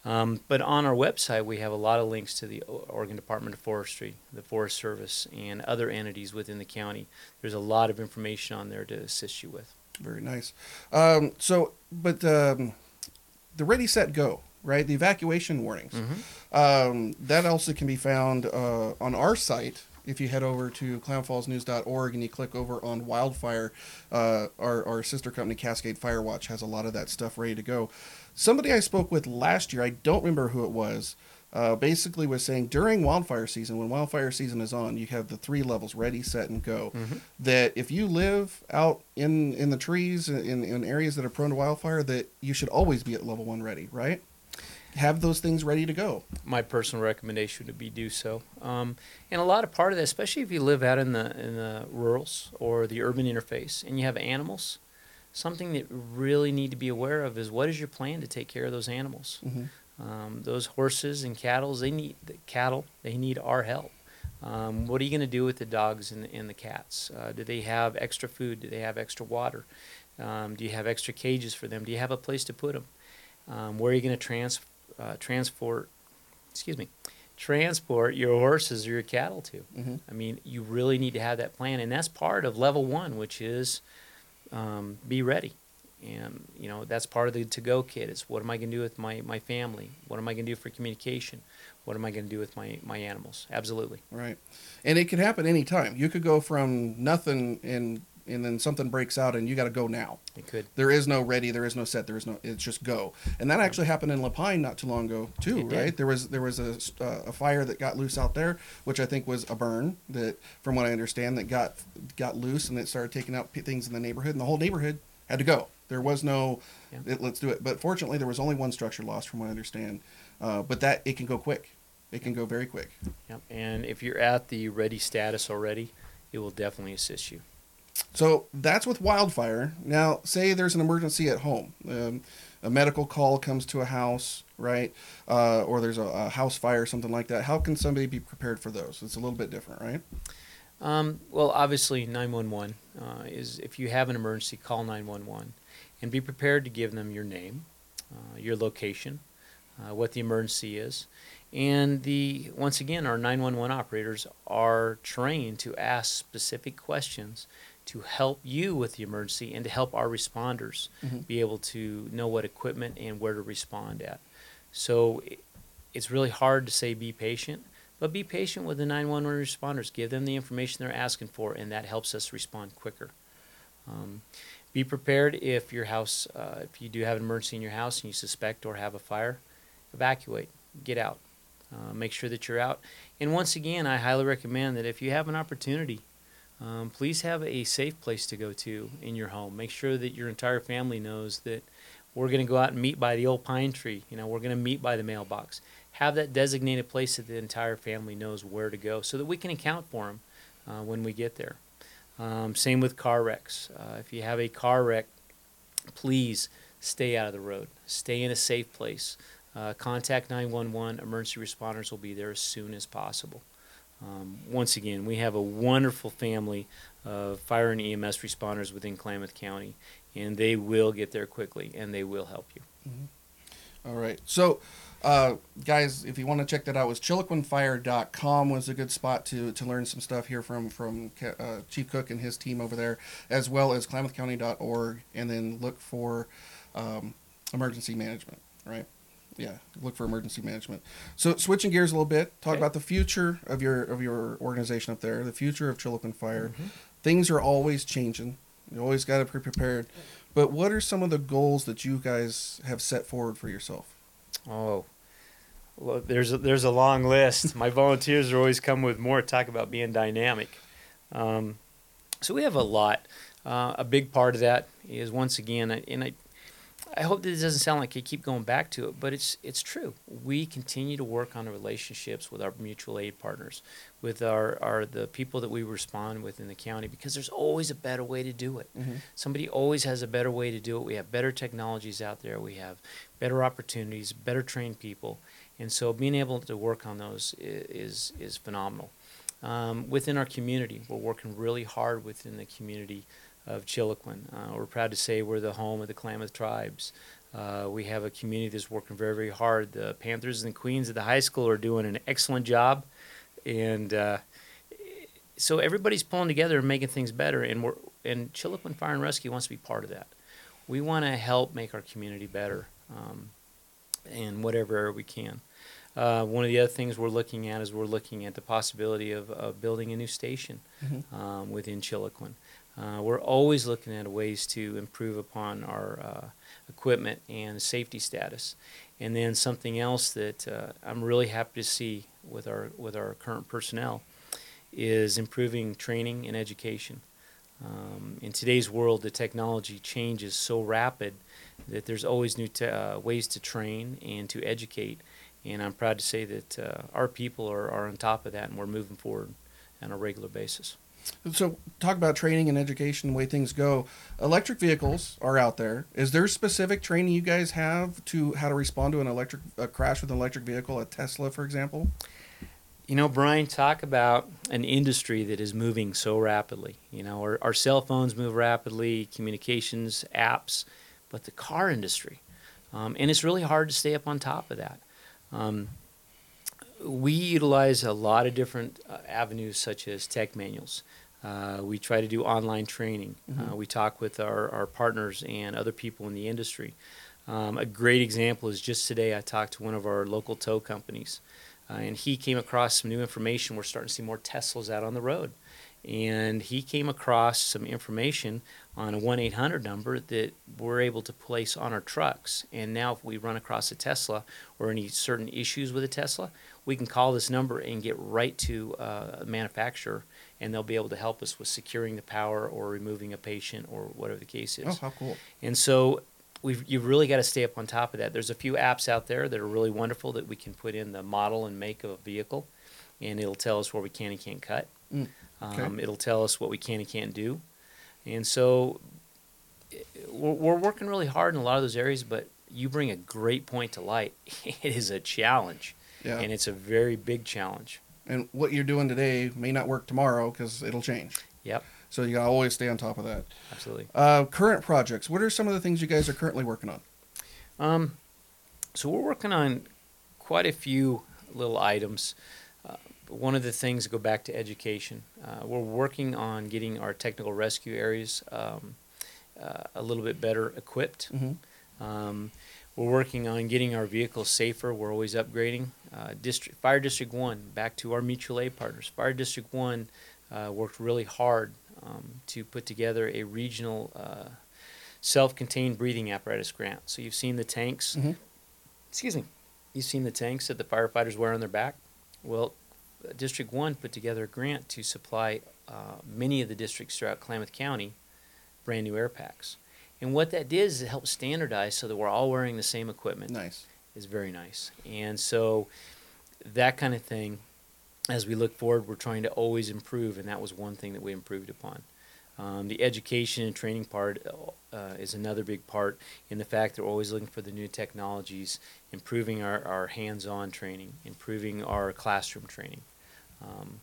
Um, but on our website, we have a lot of links to the Oregon Department of Forestry, the Forest Service, and other entities within the county. There's a lot of information on there to assist you with. Very nice. Um, so, but um, the ready, set, go, right? The evacuation warnings. Um, that also can be found uh, on our site. If you head over to klamathfallsnews.org and you click over on wildfire, uh, our, our sister company Cascade Firewatch has a lot of that stuff ready to go. Somebody I spoke with last year, I don't remember who it was, uh, basically was saying during wildfire season, when wildfire season is on, you have the three levels ready, set, and go. That if you live out in, in the trees, in, in areas that are prone to wildfire, that you should always be at level one ready, right? Have those things ready to go. my personal recommendation would be do so. Um, and a lot of part of that, especially if you live out in the in the rurals or the urban interface, and you have animals, something that really need to be aware of is what is your plan to take care of those animals. Mhm. Um, those horses and cattle, they need the cattle. They need our help. Um, what are you going to do with the dogs and the, and the cats? Uh, do they have extra food? Do they have extra water? Um, do you have extra cages for them? Do you have a place to put them? Um, where are you going to trans, uh, transport? Excuse me, transport your horses or your cattle to? Mhm. I mean, you really need to have that plan, and that's part of level one, which is um, be ready. And you know that's part of the to-go kit. It's what am I going to do with my, my family? What am I going to do for communication? What am I going to do with my, my animals? Absolutely. Right. And it could happen anytime. You could go from nothing and and then something breaks out and you got to go now. It could. There is no ready, there is no set, there is no it's just go. And that actually happened in La Pine not too long ago too, It did. right? There was there was a uh, a fire that got loose out there, which I think was a burn that from what I understand that got got loose and it started taking out p- things in the neighborhood and the whole neighborhood had to go. There was no Yeah. it, let's do it. But fortunately there was only one structure lost from what I understand. Uh, but that it can go quick. It can go very quick. Yep. And if you're at the ready status already, it will definitely assist you. So that's with wildfire. Now, say there's an emergency at home. Um, a medical call comes to a house, right? Uh, or there's a, a house fire, something like that. How can somebody be prepared for those? It's a little bit different, right? Um, well, obviously, 911 uh, is if you have an emergency, call 911 and be prepared to give them your name, uh, your location, uh, what the emergency is. And the once again, our 911 operators are trained to ask specific questions to help you with the emergency and to help our responders Mhm. be able to know what equipment and where to respond at. So it's really hard to say be patient, but be patient with the 911 responders. Give them the information they're asking for, and that helps us respond quicker. Um, be prepared if your house, uh, if you do have an emergency in your house and you suspect or have a fire, evacuate, get out, uh, make sure that you're out. And once again, I highly recommend that if you have an opportunity, um, please have a safe place to go to in your home. Make sure that your entire family knows that we're going to go out and meet by the old pine tree. You know, we're going to meet by the mailbox. Have that designated place that the entire family knows where to go, so that we can account for them uh, when we get there. Um, same with car wrecks. Uh, if you have a car wreck, please stay out of the road. Stay in a safe place. Uh, contact 911. Emergency responders will be there as soon as possible. Um, once again, we have a wonderful family of fire and EMS responders within Klamath County, and they will get there quickly and they will help you. All right. So, uh, guys, if you want to check that out, was chiloquinfire.com was a good spot to, to learn some stuff here from from uh, Chief Cook and his team over there, as well as klamathcounty.org, and then look for um, emergency management. Right. Yeah, look for emergency management. So switching gears a little bit, talk Okay. about the future of your of your organization up there, the future of Chiloquin Fire. things are always changing. You always got to be prepared. But what are some of the goals that you guys have set forward for yourself? Oh, well, there's a, there's a long list. My volunteers are always come with more talk about being dynamic. Um, so we have a lot. Uh, a big part of that is once again, and I, I hope this doesn't sound like I keep going back to it, but it's it's true. We continue to work on the relationships with our mutual aid partners, with our, our the people that we respond with in the county, because there's always a better way to do it. Mhm. Somebody always has a better way to do it. We have better technologies out there. We have better opportunities, better trained people, and so being able to work on those is is phenomenal. Um, within our community, we're working really hard within the community of Chiloquin. Uh, we're proud to say we're the home of the Klamath tribes. Uh, we have a community that's working very, very hard. The Panthers and the Queens at the high school are doing an excellent job, and uh, so everybody's pulling together and making things better. And we're and Chiloquin Fire and Rescue wants to be part of that. We want to help make our community better, um, in whatever area we can. Uh, one of the other things we're looking at is we're looking at the possibility of, of building a new station Mhm. um, within Chiloquin. Uh, we're always looking at ways to improve upon our uh, equipment and safety status. And then something else that uh, I'm really happy to see with our with our current personnel is improving training and education. Um, in today's world, the technology changes so rapid that there's always new te- uh, ways to train and to educate. And I'm proud to say that uh, our people are, are on top of that, and we're moving forward on a regular basis. So, talk about training and education, the way things go. Electric vehicles are out there. Is there specific training you guys have to how to respond to an electric crash with an electric vehicle, a Tesla, for example? You know, Brian, talk about an industry that is moving so rapidly. You know, our, our cell phones move rapidly, communications, apps, but the car industry. Um, and it's really hard to stay up on top of that. Um, we utilize a lot of different uh, avenues, such as tech manuals. Uh, we try to do online training. Uh, Mhm. we talk with our, our partners and other people in the industry. Um, a great example is just today I talked to one of our local tow companies, uh, and he came across some new information. We're starting to see more Teslas out on the road. And he came across some information on a 1 800 number that we're able to place on our trucks. And now, if we run across a Tesla or any certain issues with a Tesla, we can call this number and get right to uh, a manufacturer, and they'll be able to help us with securing the power or removing a patient or whatever the case is. Oh, how cool! And so we've you've really got to stay up on top of that. There's a few apps out there that are really wonderful that we can put in the model and make of a vehicle, and it'll tell us where we can and can't cut. Mm, okay. Um, it'll tell us what we can and can't do, and so we're, we're working really hard in a lot of those areas. But you bring a great point to light. It is a challenge, Yeah. and it's a very big challenge. And what you're doing today may not work tomorrow because it'll change. Yep, So you gotta always stay on top of that. absolutely. Uh, current projects. What are some of the things you guys are currently working on? Um, so we're working on quite a few little items. Uh, one of the things go back to education. Uh, we're working on getting our technical rescue areas um, uh, a little bit better equipped. Mhm. Um, we're working on getting our vehicles safer. We're always upgrading. Uh, district Fire District One, back to our mutual aid partners. Fire District One uh, worked really hard um, to put together a regional uh, self-contained breathing apparatus grant. So you've seen the tanks. Mhm. Excuse me. You've seen the tanks that the firefighters wear on their back. Well, District One put together a grant to supply uh, many of the districts throughout Klamath County brand new air packs. And what that did is it helped standardize so that we're all wearing the same equipment Nice. is very nice. And so that kind of thing, as we look forward, we're trying to always improve, and that was one thing that we improved upon. Um, the education and training part uh, is another big part in the fact that we're always looking for the new technologies, improving our, our hands-on training, improving our classroom training. Um,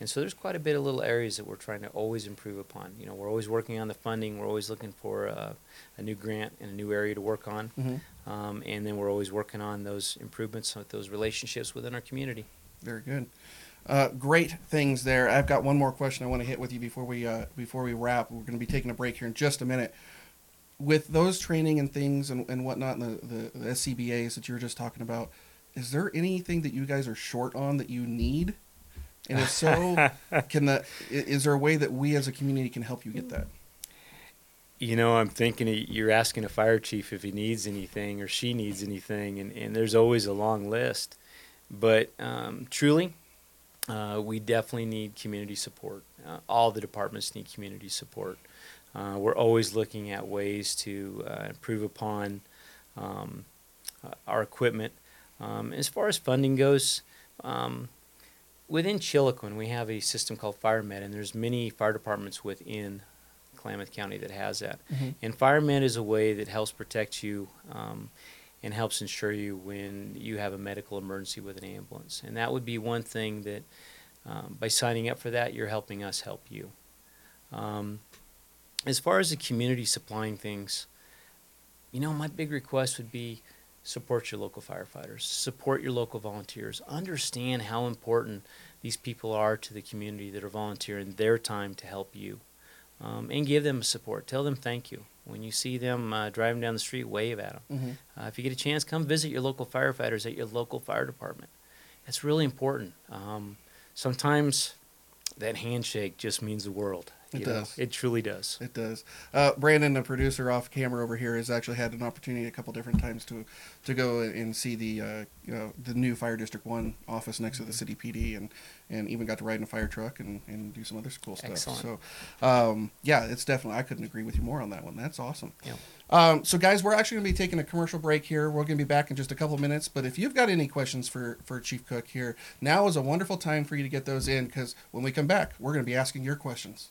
and so there's quite a bit of little areas that we're trying to always improve upon. You know, we're always working on the funding. We're always looking for uh, a new grant and a new area to work on. Mhm. Um, and then we're always working on those improvements with those relationships within our community. Very good. Uh, great things there. I've got one more question I want to hit with you before we uh, before we wrap. We're going to be taking a break here in just a minute. With those training and things and, and whatnot, and the, the, the SCBAs that you were just talking about, is there anything that you guys are short on that you need? And if so, can the is there a way that we as a community can help you get that? You know, I'm thinking you're asking a fire chief if he needs anything or she needs anything, and, and there's always a long list. But um, truly, uh, we definitely need community support. Uh, all the departments need community support. Uh, we're always looking at ways to uh, improve upon um, uh, our equipment. Um, as far as funding goes, um, within Chiloquin, we have a system called FireMed, and there's many fire departments within Klamath County that has that. Mhm. And FireMed is a way that helps protect you um, and helps ensure you when you have a medical emergency with an ambulance. And that would be one thing that, um, by signing up for that, you're helping us help you. Um, as far as the community supplying things, you know, my big request would be support your local firefighters, support your local volunteers, understand how important these people are to the community that are volunteering their time to help you, um, and give them support. Tell them thank you. When you see them uh, driving down the street, wave at them. Mhm. Uh, if you get a chance, come visit your local firefighters at your local fire department. That's really important. Um, sometimes that handshake just means the world. It you know? does. It truly does. It does. Uh, Brandon, the producer off camera over here, has actually had an opportunity a couple different times to to go and see the uh, you know the new Fire District One office next to the city PD, and and even got to ride in a fire truck and, and do some other cool stuff. Excellent. So, um, yeah, it's definitely I couldn't agree with you more on that one. That's awesome. Yeah. Um, so, guys, we're actually going to be taking a commercial break here. We're going to be back in just a couple of minutes. But if you've got any questions for, for Chief Cook here, now is a wonderful time for you to get those in because when we come back, we're going to be asking your questions.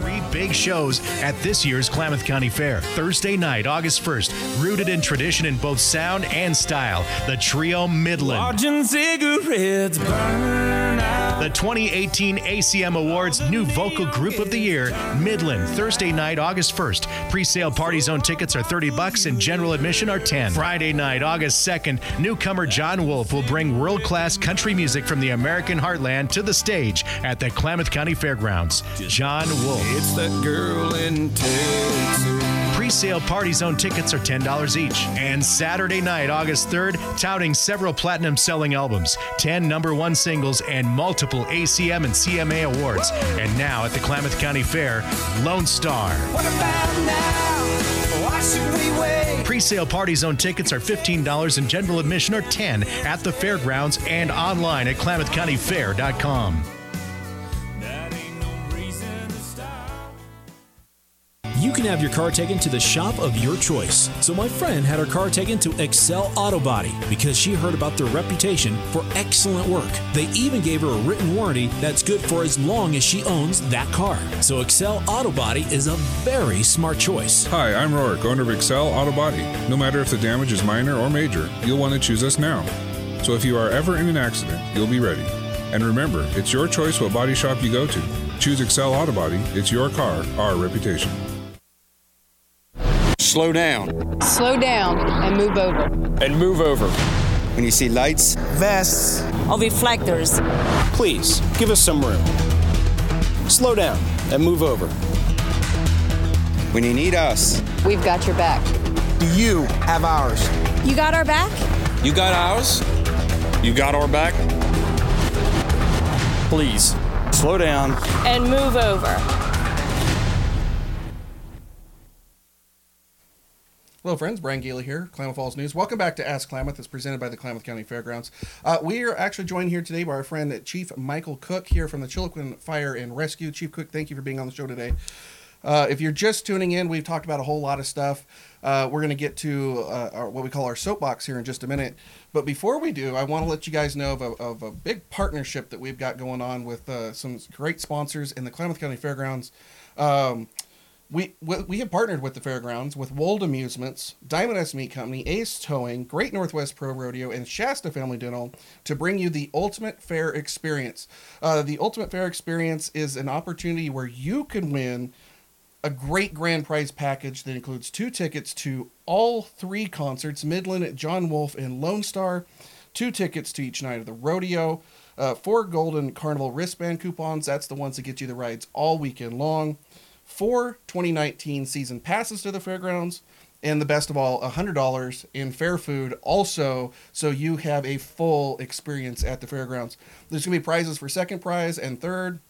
People say I got a drinking Three big shows at this year's Klamath County Fair. Thursday night, August 1st, rooted in tradition in both sound and style, the Trio Midland. Watching cigarettes burn out. The 2018 ACM Awards New Vocal Group of the Year, Midland, Thursday night, August 1st. Pre-sale party zone tickets are 30 bucks and general admission are 10. Friday night, August 2nd, newcomer Jon Wolfe will bring world-class country music from the American heartland to the stage at the Klamath County Fairgrounds. Jon Wolfe. It's that girl in Texas. Pre-sale party zone tickets are $10 each. And Saturday night, August 3rd, touting several platinum selling albums, 10 number one singles, and multiple ACM and CMA awards. And now at the Klamath County Fair, Lone Star. What about now? Why should we wait? Pre-sale party zone tickets are $15 and general admission are 10 at the fairgrounds and online at klamathcountyfair.com. You can have your car taken to the shop of your choice. So my friend had her car taken to Excel Auto Body because she heard about their reputation for excellent work. They even gave her a written warranty that's good for as long as she owns that car. So Excel Auto Body is a very smart choice. Hi, I'm Rorik, owner of Excel Auto Body. No matter if the damage is minor or major, you'll want to choose us now. So if you are ever in an accident, you'll be ready. And remember, it's your choice what body shop you go to. Choose Excel Auto Body. It's your car, our reputation. Slow down. Slow down and move over. And move over. When you see lights, Vests, Or reflectors. please give us some room. Slow down and move over. when you need us, We've got your back. Do you have ours? You got our back? You got ours? You got our back? please slow down. And move over. Hello, friends. Brian Gailey here, Klamath Falls News. Welcome back to Ask Klamath. It's presented by the Klamath County Fairgrounds. Uh, we are actually joined here today by our friend Chief Michael Cook here from the Chiloquin Fire and Rescue. Chief Cook, thank you for being on the show today. Uh, if you're just tuning in, we've talked about a whole lot of stuff. Uh, we're going to get to uh, our, what we call our soapbox here in just a minute. But before we do, I want to let you guys know of a, of a big partnership that we've got going on with uh, some great sponsors in the Klamath County Fairgrounds. Um, we, we have partnered with the fairgrounds with Wold Amusements, Diamond S Meat Company, Ace Towing, Great Northwest Pro Rodeo, and Shasta Family Dental to bring you the Ultimate Fair Experience. Uh, the Ultimate Fair Experience is an opportunity where you can win a great grand prize package that includes two tickets to all three concerts Midland, Jon Wolfe, and Lone Star, two tickets to each night of the rodeo, uh, four golden carnival wristband coupons. That's the ones that get you the rides all weekend long four 2019 season passes to the fairgrounds, and the best of all, $100 in fair food also, so you have a full experience at the fairgrounds. There's going to be prizes for second prize and third,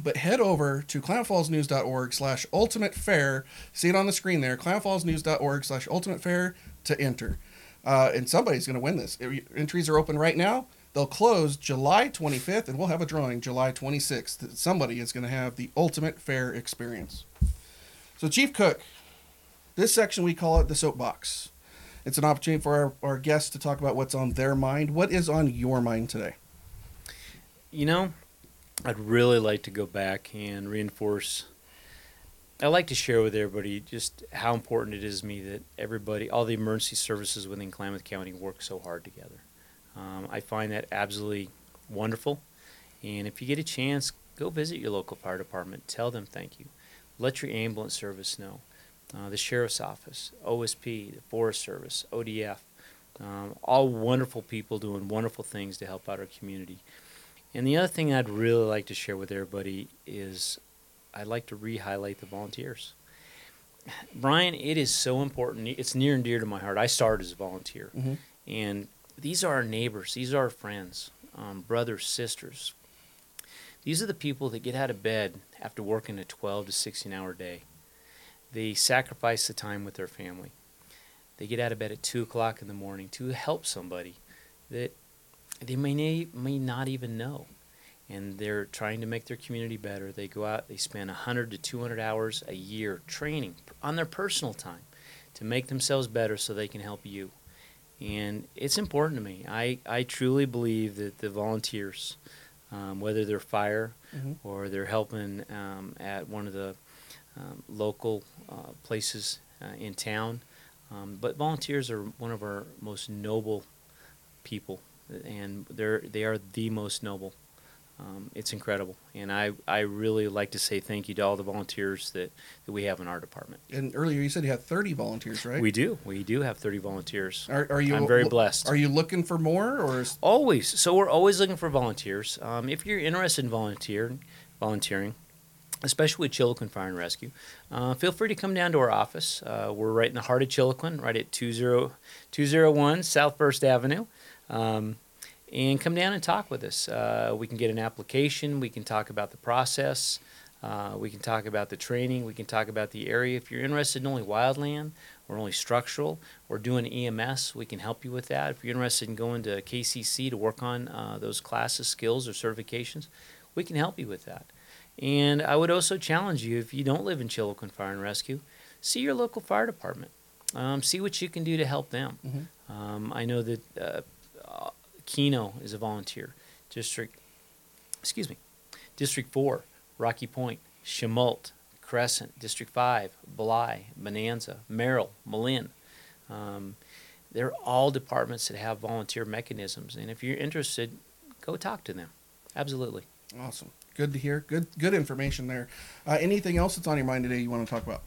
but head over to klamathfallsnews.org slash ultimate fair. See it on the screen there, klamathfallsnews.org slash ultimate fair to enter. Uh, and somebody's going to win this. Entries are open right now. They'll close July 25th, and we'll have a drawing July 26th. Somebody is going to have the ultimate fair experience. So, Chief Cook, this section we call it the soapbox. It's an opportunity for our, our guests to talk about what's on their mind. What is on your mind today? You know, I'd really like to go back and reinforce. I like to share with everybody just how important it is to me that everybody, all the emergency services within Klamath County, work so hard together. Um, I find that absolutely wonderful. And if you get a chance, go visit your local fire department. Tell them thank you. Let your ambulance service know. Uh, the sheriff's office, OSP, the Forest Service, ODF, um, all wonderful people doing wonderful things to help out our community. And the other thing I'd really like to share with everybody is I'd like to re-highlight the volunteers. Brian, it is so important. It's near and dear to my heart. I started as a volunteer, mm-hmm. and these are our neighbors. These are our friends, um, brothers, sisters. These are the people that get out of bed after working a 12 to 16 hour day. They sacrifice the time with their family. They get out of bed at 2 o'clock in the morning to help somebody that they may, may not even know. And they're trying to make their community better. They go out, they spend 100 to 200 hours a year training on their personal time to make themselves better so they can help you. And it's important to me. I, I truly believe that the volunteers, um, whether they're fire mm-hmm. or they're helping um, at one of the um, local uh, places uh, in town, um, but volunteers are one of our most noble people and they're they are the most noble. Um, it's incredible, and I, I really like to say thank you to all the volunteers that, that we have in our department. And earlier you said you had 30 volunteers, right? We do. We do have 30 volunteers. Are, are you? I'm very blessed. Are you looking for more, or is... always? So we're always looking for volunteers. Um, if you're interested in volunteer, volunteering, especially with Chiloquin Fire and Rescue, uh, feel free to come down to our office. Uh, we're right in the heart of Chiloquin, right at 20, 201 South First Avenue. Um, and come down and talk with us. Uh, we can get an application. We can talk about the process. Uh, we can talk about the training. We can talk about the area. If you're interested in only wildland or only structural or doing EMS, we can help you with that. If you're interested in going to KCC to work on uh, those classes, skills, or certifications, we can help you with that. And I would also challenge you if you don't live in Chiloquin Fire and Rescue, see your local fire department. Um, see what you can do to help them. Mm-hmm. Um, I know that Keno is a volunteer. District, excuse me, District 4, Rocky Point, Chemult, Crescent, District 5, Bly, Bonanza, Merrill, Malin. Um, they're all departments that have volunteer mechanisms. And if you're interested, go talk to them. Absolutely. Awesome. Good to hear. Good good information there. Uh, anything else that's on your mind today you want to talk about?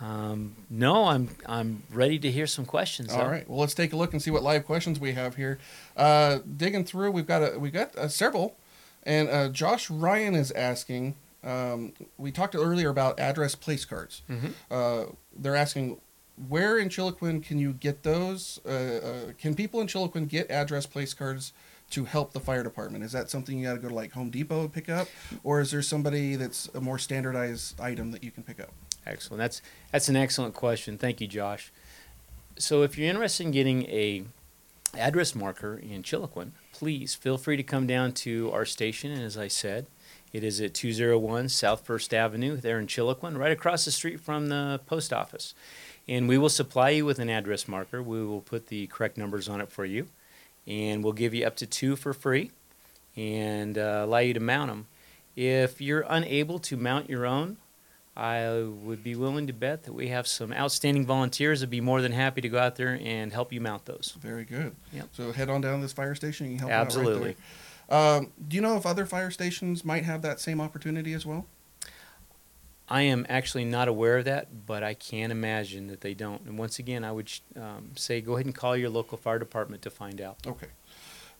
Um, no, I'm I'm ready to hear some questions. All though. right. Well, let's take a look and see what live questions we have here. Uh, digging through, we've got a we got uh, several, and uh, Josh Ryan is asking. Um, we talked earlier about address place cards. Mm-hmm. Uh, they're asking where in Chiloquin can you get those? Uh, uh, can people in Chiloquin get address place cards to help the fire department? Is that something you got to go to like Home Depot and pick up, or is there somebody that's a more standardized item that you can pick up? Excellent. That's that's an excellent question. Thank you, Josh. So if you're interested in getting a address marker in Chiloquin, please feel free to come down to our station. And as I said, it is at 201 South First Avenue there in Chiloquin, right across the street from the post office. And we will supply you with an address marker. We will put the correct numbers on it for you. And we'll give you up to two for free and uh, allow you to mount them. If you're unable to mount your own, I would be willing to bet that we have some outstanding volunteers that'd be more than happy to go out there and help you mount those. Very good. Yep. So head on down to this fire station. And you can help Absolutely. Out right. Um, do you know if other fire stations might have that same opportunity as well? I am actually not aware of that, but I can imagine that they don't. And once again, I would um, say go ahead and call your local fire department to find out. Okay.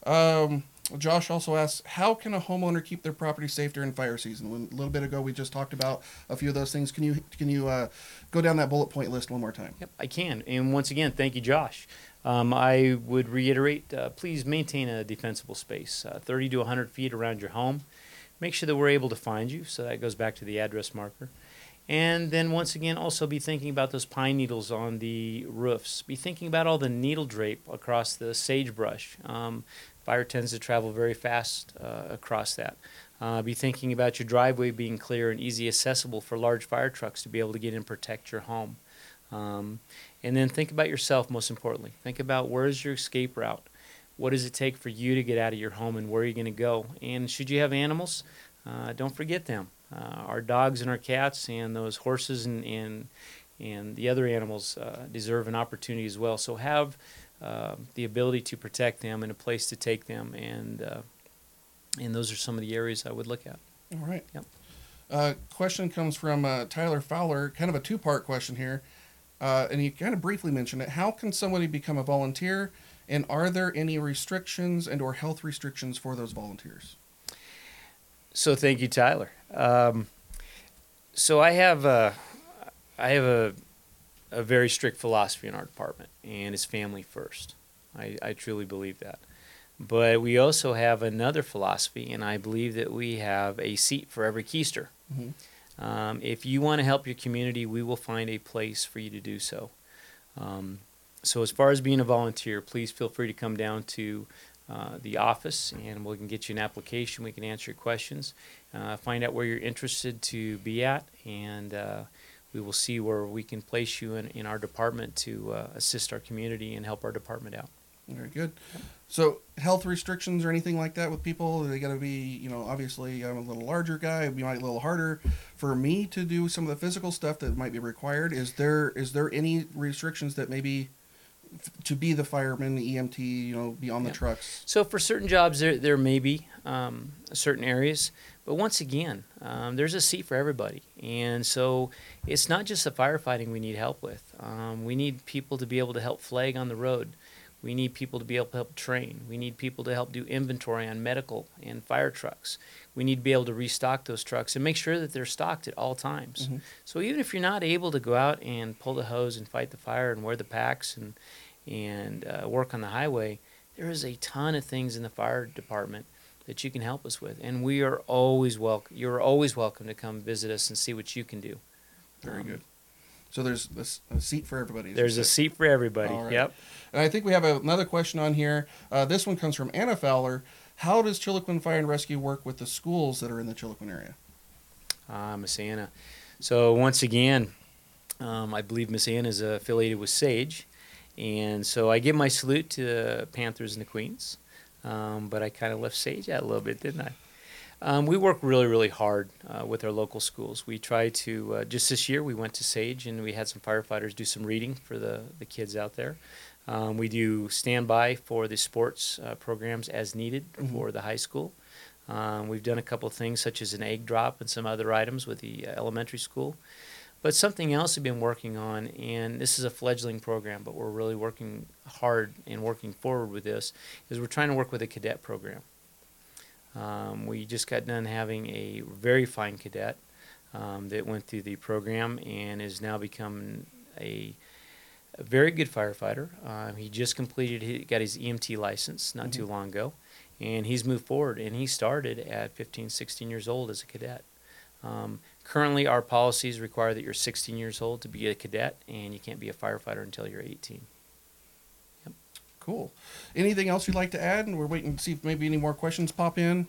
Um, Josh also asks, how can a homeowner keep their property safe during fire season? When, a little bit ago, we just talked about a few of those things. Can you can you uh, go down that bullet point list one more time? Yep, I can. And once again, thank you, Josh. Um, I would reiterate, uh, please maintain a defensible space, uh, 30 to 100 feet around your home. Make sure that we're able to find you, so that goes back to the address marker. And then once again, also be thinking about those pine needles on the roofs. Be thinking about all the needle drape across the sagebrush. Um, fire tends to travel very fast uh, across that. Uh, be thinking about your driveway being clear and easy accessible for large fire trucks to be able to get in and protect your home. Um, and then think about yourself most importantly. Think about where is your escape route? What does it take for you to get out of your home and where are you going to go? And should you have animals, uh, don't forget them. Uh, our dogs and our cats and those horses and, and, and the other animals uh, deserve an opportunity as well. So have uh, the ability to protect them and a place to take them. And, uh, and those are some of the areas I would look at. All right. Yep. Uh, question comes from uh, Tyler Fowler, kind of a two part question here. Uh, and you kind of briefly mentioned it. How can somebody become a volunteer? And are there any restrictions and or health restrictions for those volunteers? So thank you, Tyler. Um, so I have a, I have a, a very strict philosophy in our department, and it's family first. I, I truly believe that. But we also have another philosophy, and I believe that we have a seat for every keister. Mm-hmm. Um, if you want to help your community, we will find a place for you to do so. Um, so, as far as being a volunteer, please feel free to come down to uh, the office and we can get you an application. We can answer your questions, uh, find out where you're interested to be at, and uh, we will see where we can place you in, in our department to uh, assist our community and help our department out. Very good. So, health restrictions or anything like that with people? They got to be, you know, obviously I'm a little larger guy. It'd be a little harder for me to do some of the physical stuff that might be required. Is there is there any restrictions that maybe f- to be the fireman, the EMT, you know, be on the Yeah. trucks? So for certain jobs, there there may be um, certain areas, but once again, um, there's a seat for everybody, and so it's not just the firefighting we need help with. Um, we need people to be able to help flag on the road. We need people to be able to help train. We need people to help do inventory on medical and fire trucks. We need to be able to restock those trucks and make sure that they're stocked at all times. Mhm. So even if you're not able to go out and pull the hose and fight the fire and wear the packs and and uh, work on the highway, there is a ton of things in the fire department that you can help us with, and we are always welcome. You're always welcome to come visit us and see what you can do. Very Um, good. So there's a seat for everybody. There's a seat for everybody. Right. Yep. And I think we have another question on here. Uh, this one comes from Anna Fowler. How does Chiloquin Fire and Rescue work with the schools that are in the Chiloquin area? Ah, Miss Anna. So once again, um, I believe Miss Anna is affiliated with Sage, and so I give my salute to the Panthers and the Queens. Um, but I kind of left Sage out a little bit, didn't I? Um, we work really, really hard uh, with our local schools. We try to uh, just this year we went to Sage and we had some firefighters do some reading for the the kids out there. Um, we do standby for the sports uh, programs as needed Mhm. for the high school. Um, we've done a couple of things such as an egg drop and some other items with the uh, elementary school. But something else we've been working on, and this is a fledgling program, but we're really working hard and working forward with this, is we're trying to work with a cadet program. Um, we just got done having a very fine cadet um, that went through the program and is now become a, a very good firefighter. Um, he just completed, he got his EMT license not too long ago, and he's moved forward. And he started at 15, 16 years old as a cadet. Um, currently, our policies require that you're 16 years old to be a cadet, and you can't be a firefighter until you're 18. Yep. Cool. Anything else you'd like to add? And we're waiting to see if maybe any more questions pop in.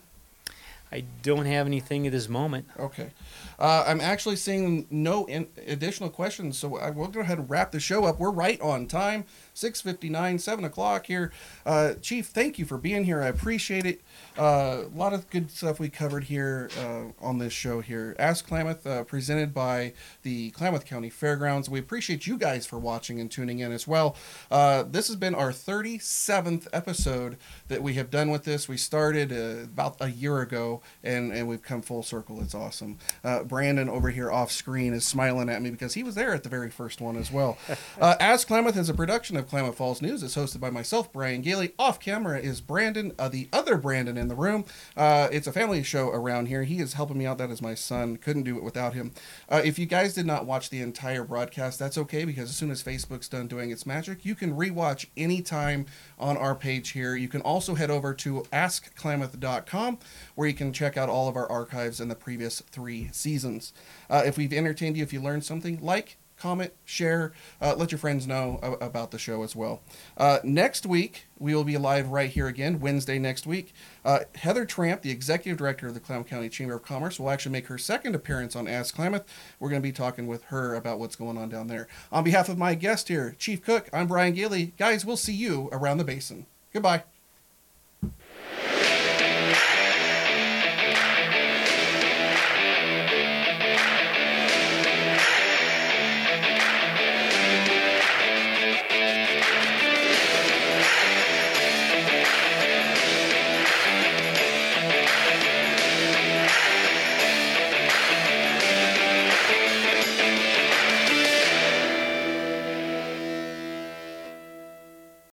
I don't have anything at this moment. Okay. Uh, I'm actually seeing no in- additional questions, so I will go ahead and wrap the show up. We're right on time, 6:59, 7 o'clock here. Uh, Chief, thank you for being here. I appreciate it. Uh, a lot of good stuff we covered here uh, on this show here. Ask Klamath, uh, presented by the Klamath County Fairgrounds. We appreciate you guys for watching and tuning in as well. Uh, this has been our 37th episode that we have done with this. We started about a year ago. And and we've come full circle. It's awesome. Uh, Brandon over here off screen is smiling at me because he was there at the very first one as well. Uh, As Klamath is a production of Klamath Falls News. It's hosted by myself, Brian Gailey. Off camera is Brandon, uh, the other Brandon in the room. Uh, it's a family show around here. He is helping me out. That is my son. Couldn't do it without him. Uh, if you guys did not watch the entire broadcast, that's okay because as soon as Facebook's done doing its magic, you can rewatch anytime on our page here. You can also head over to askklamath.com where you check out all of our archives in the previous three seasons. Uh, if we've entertained you, if you learned something, like, comment, share, uh, let your friends know a- about the show as well. Uh, next week, we will be live right here again, Wednesday next week. Uh, Heather Tramp, the executive director of the Klamath County Chamber of Commerce, will actually make her second appearance on Ask Klamath. We're going to be talking with her about what's going on down there. On behalf of my guest here, Chief Cook, I'm Brian Gailey. Guys, we'll see you around the basin. Goodbye.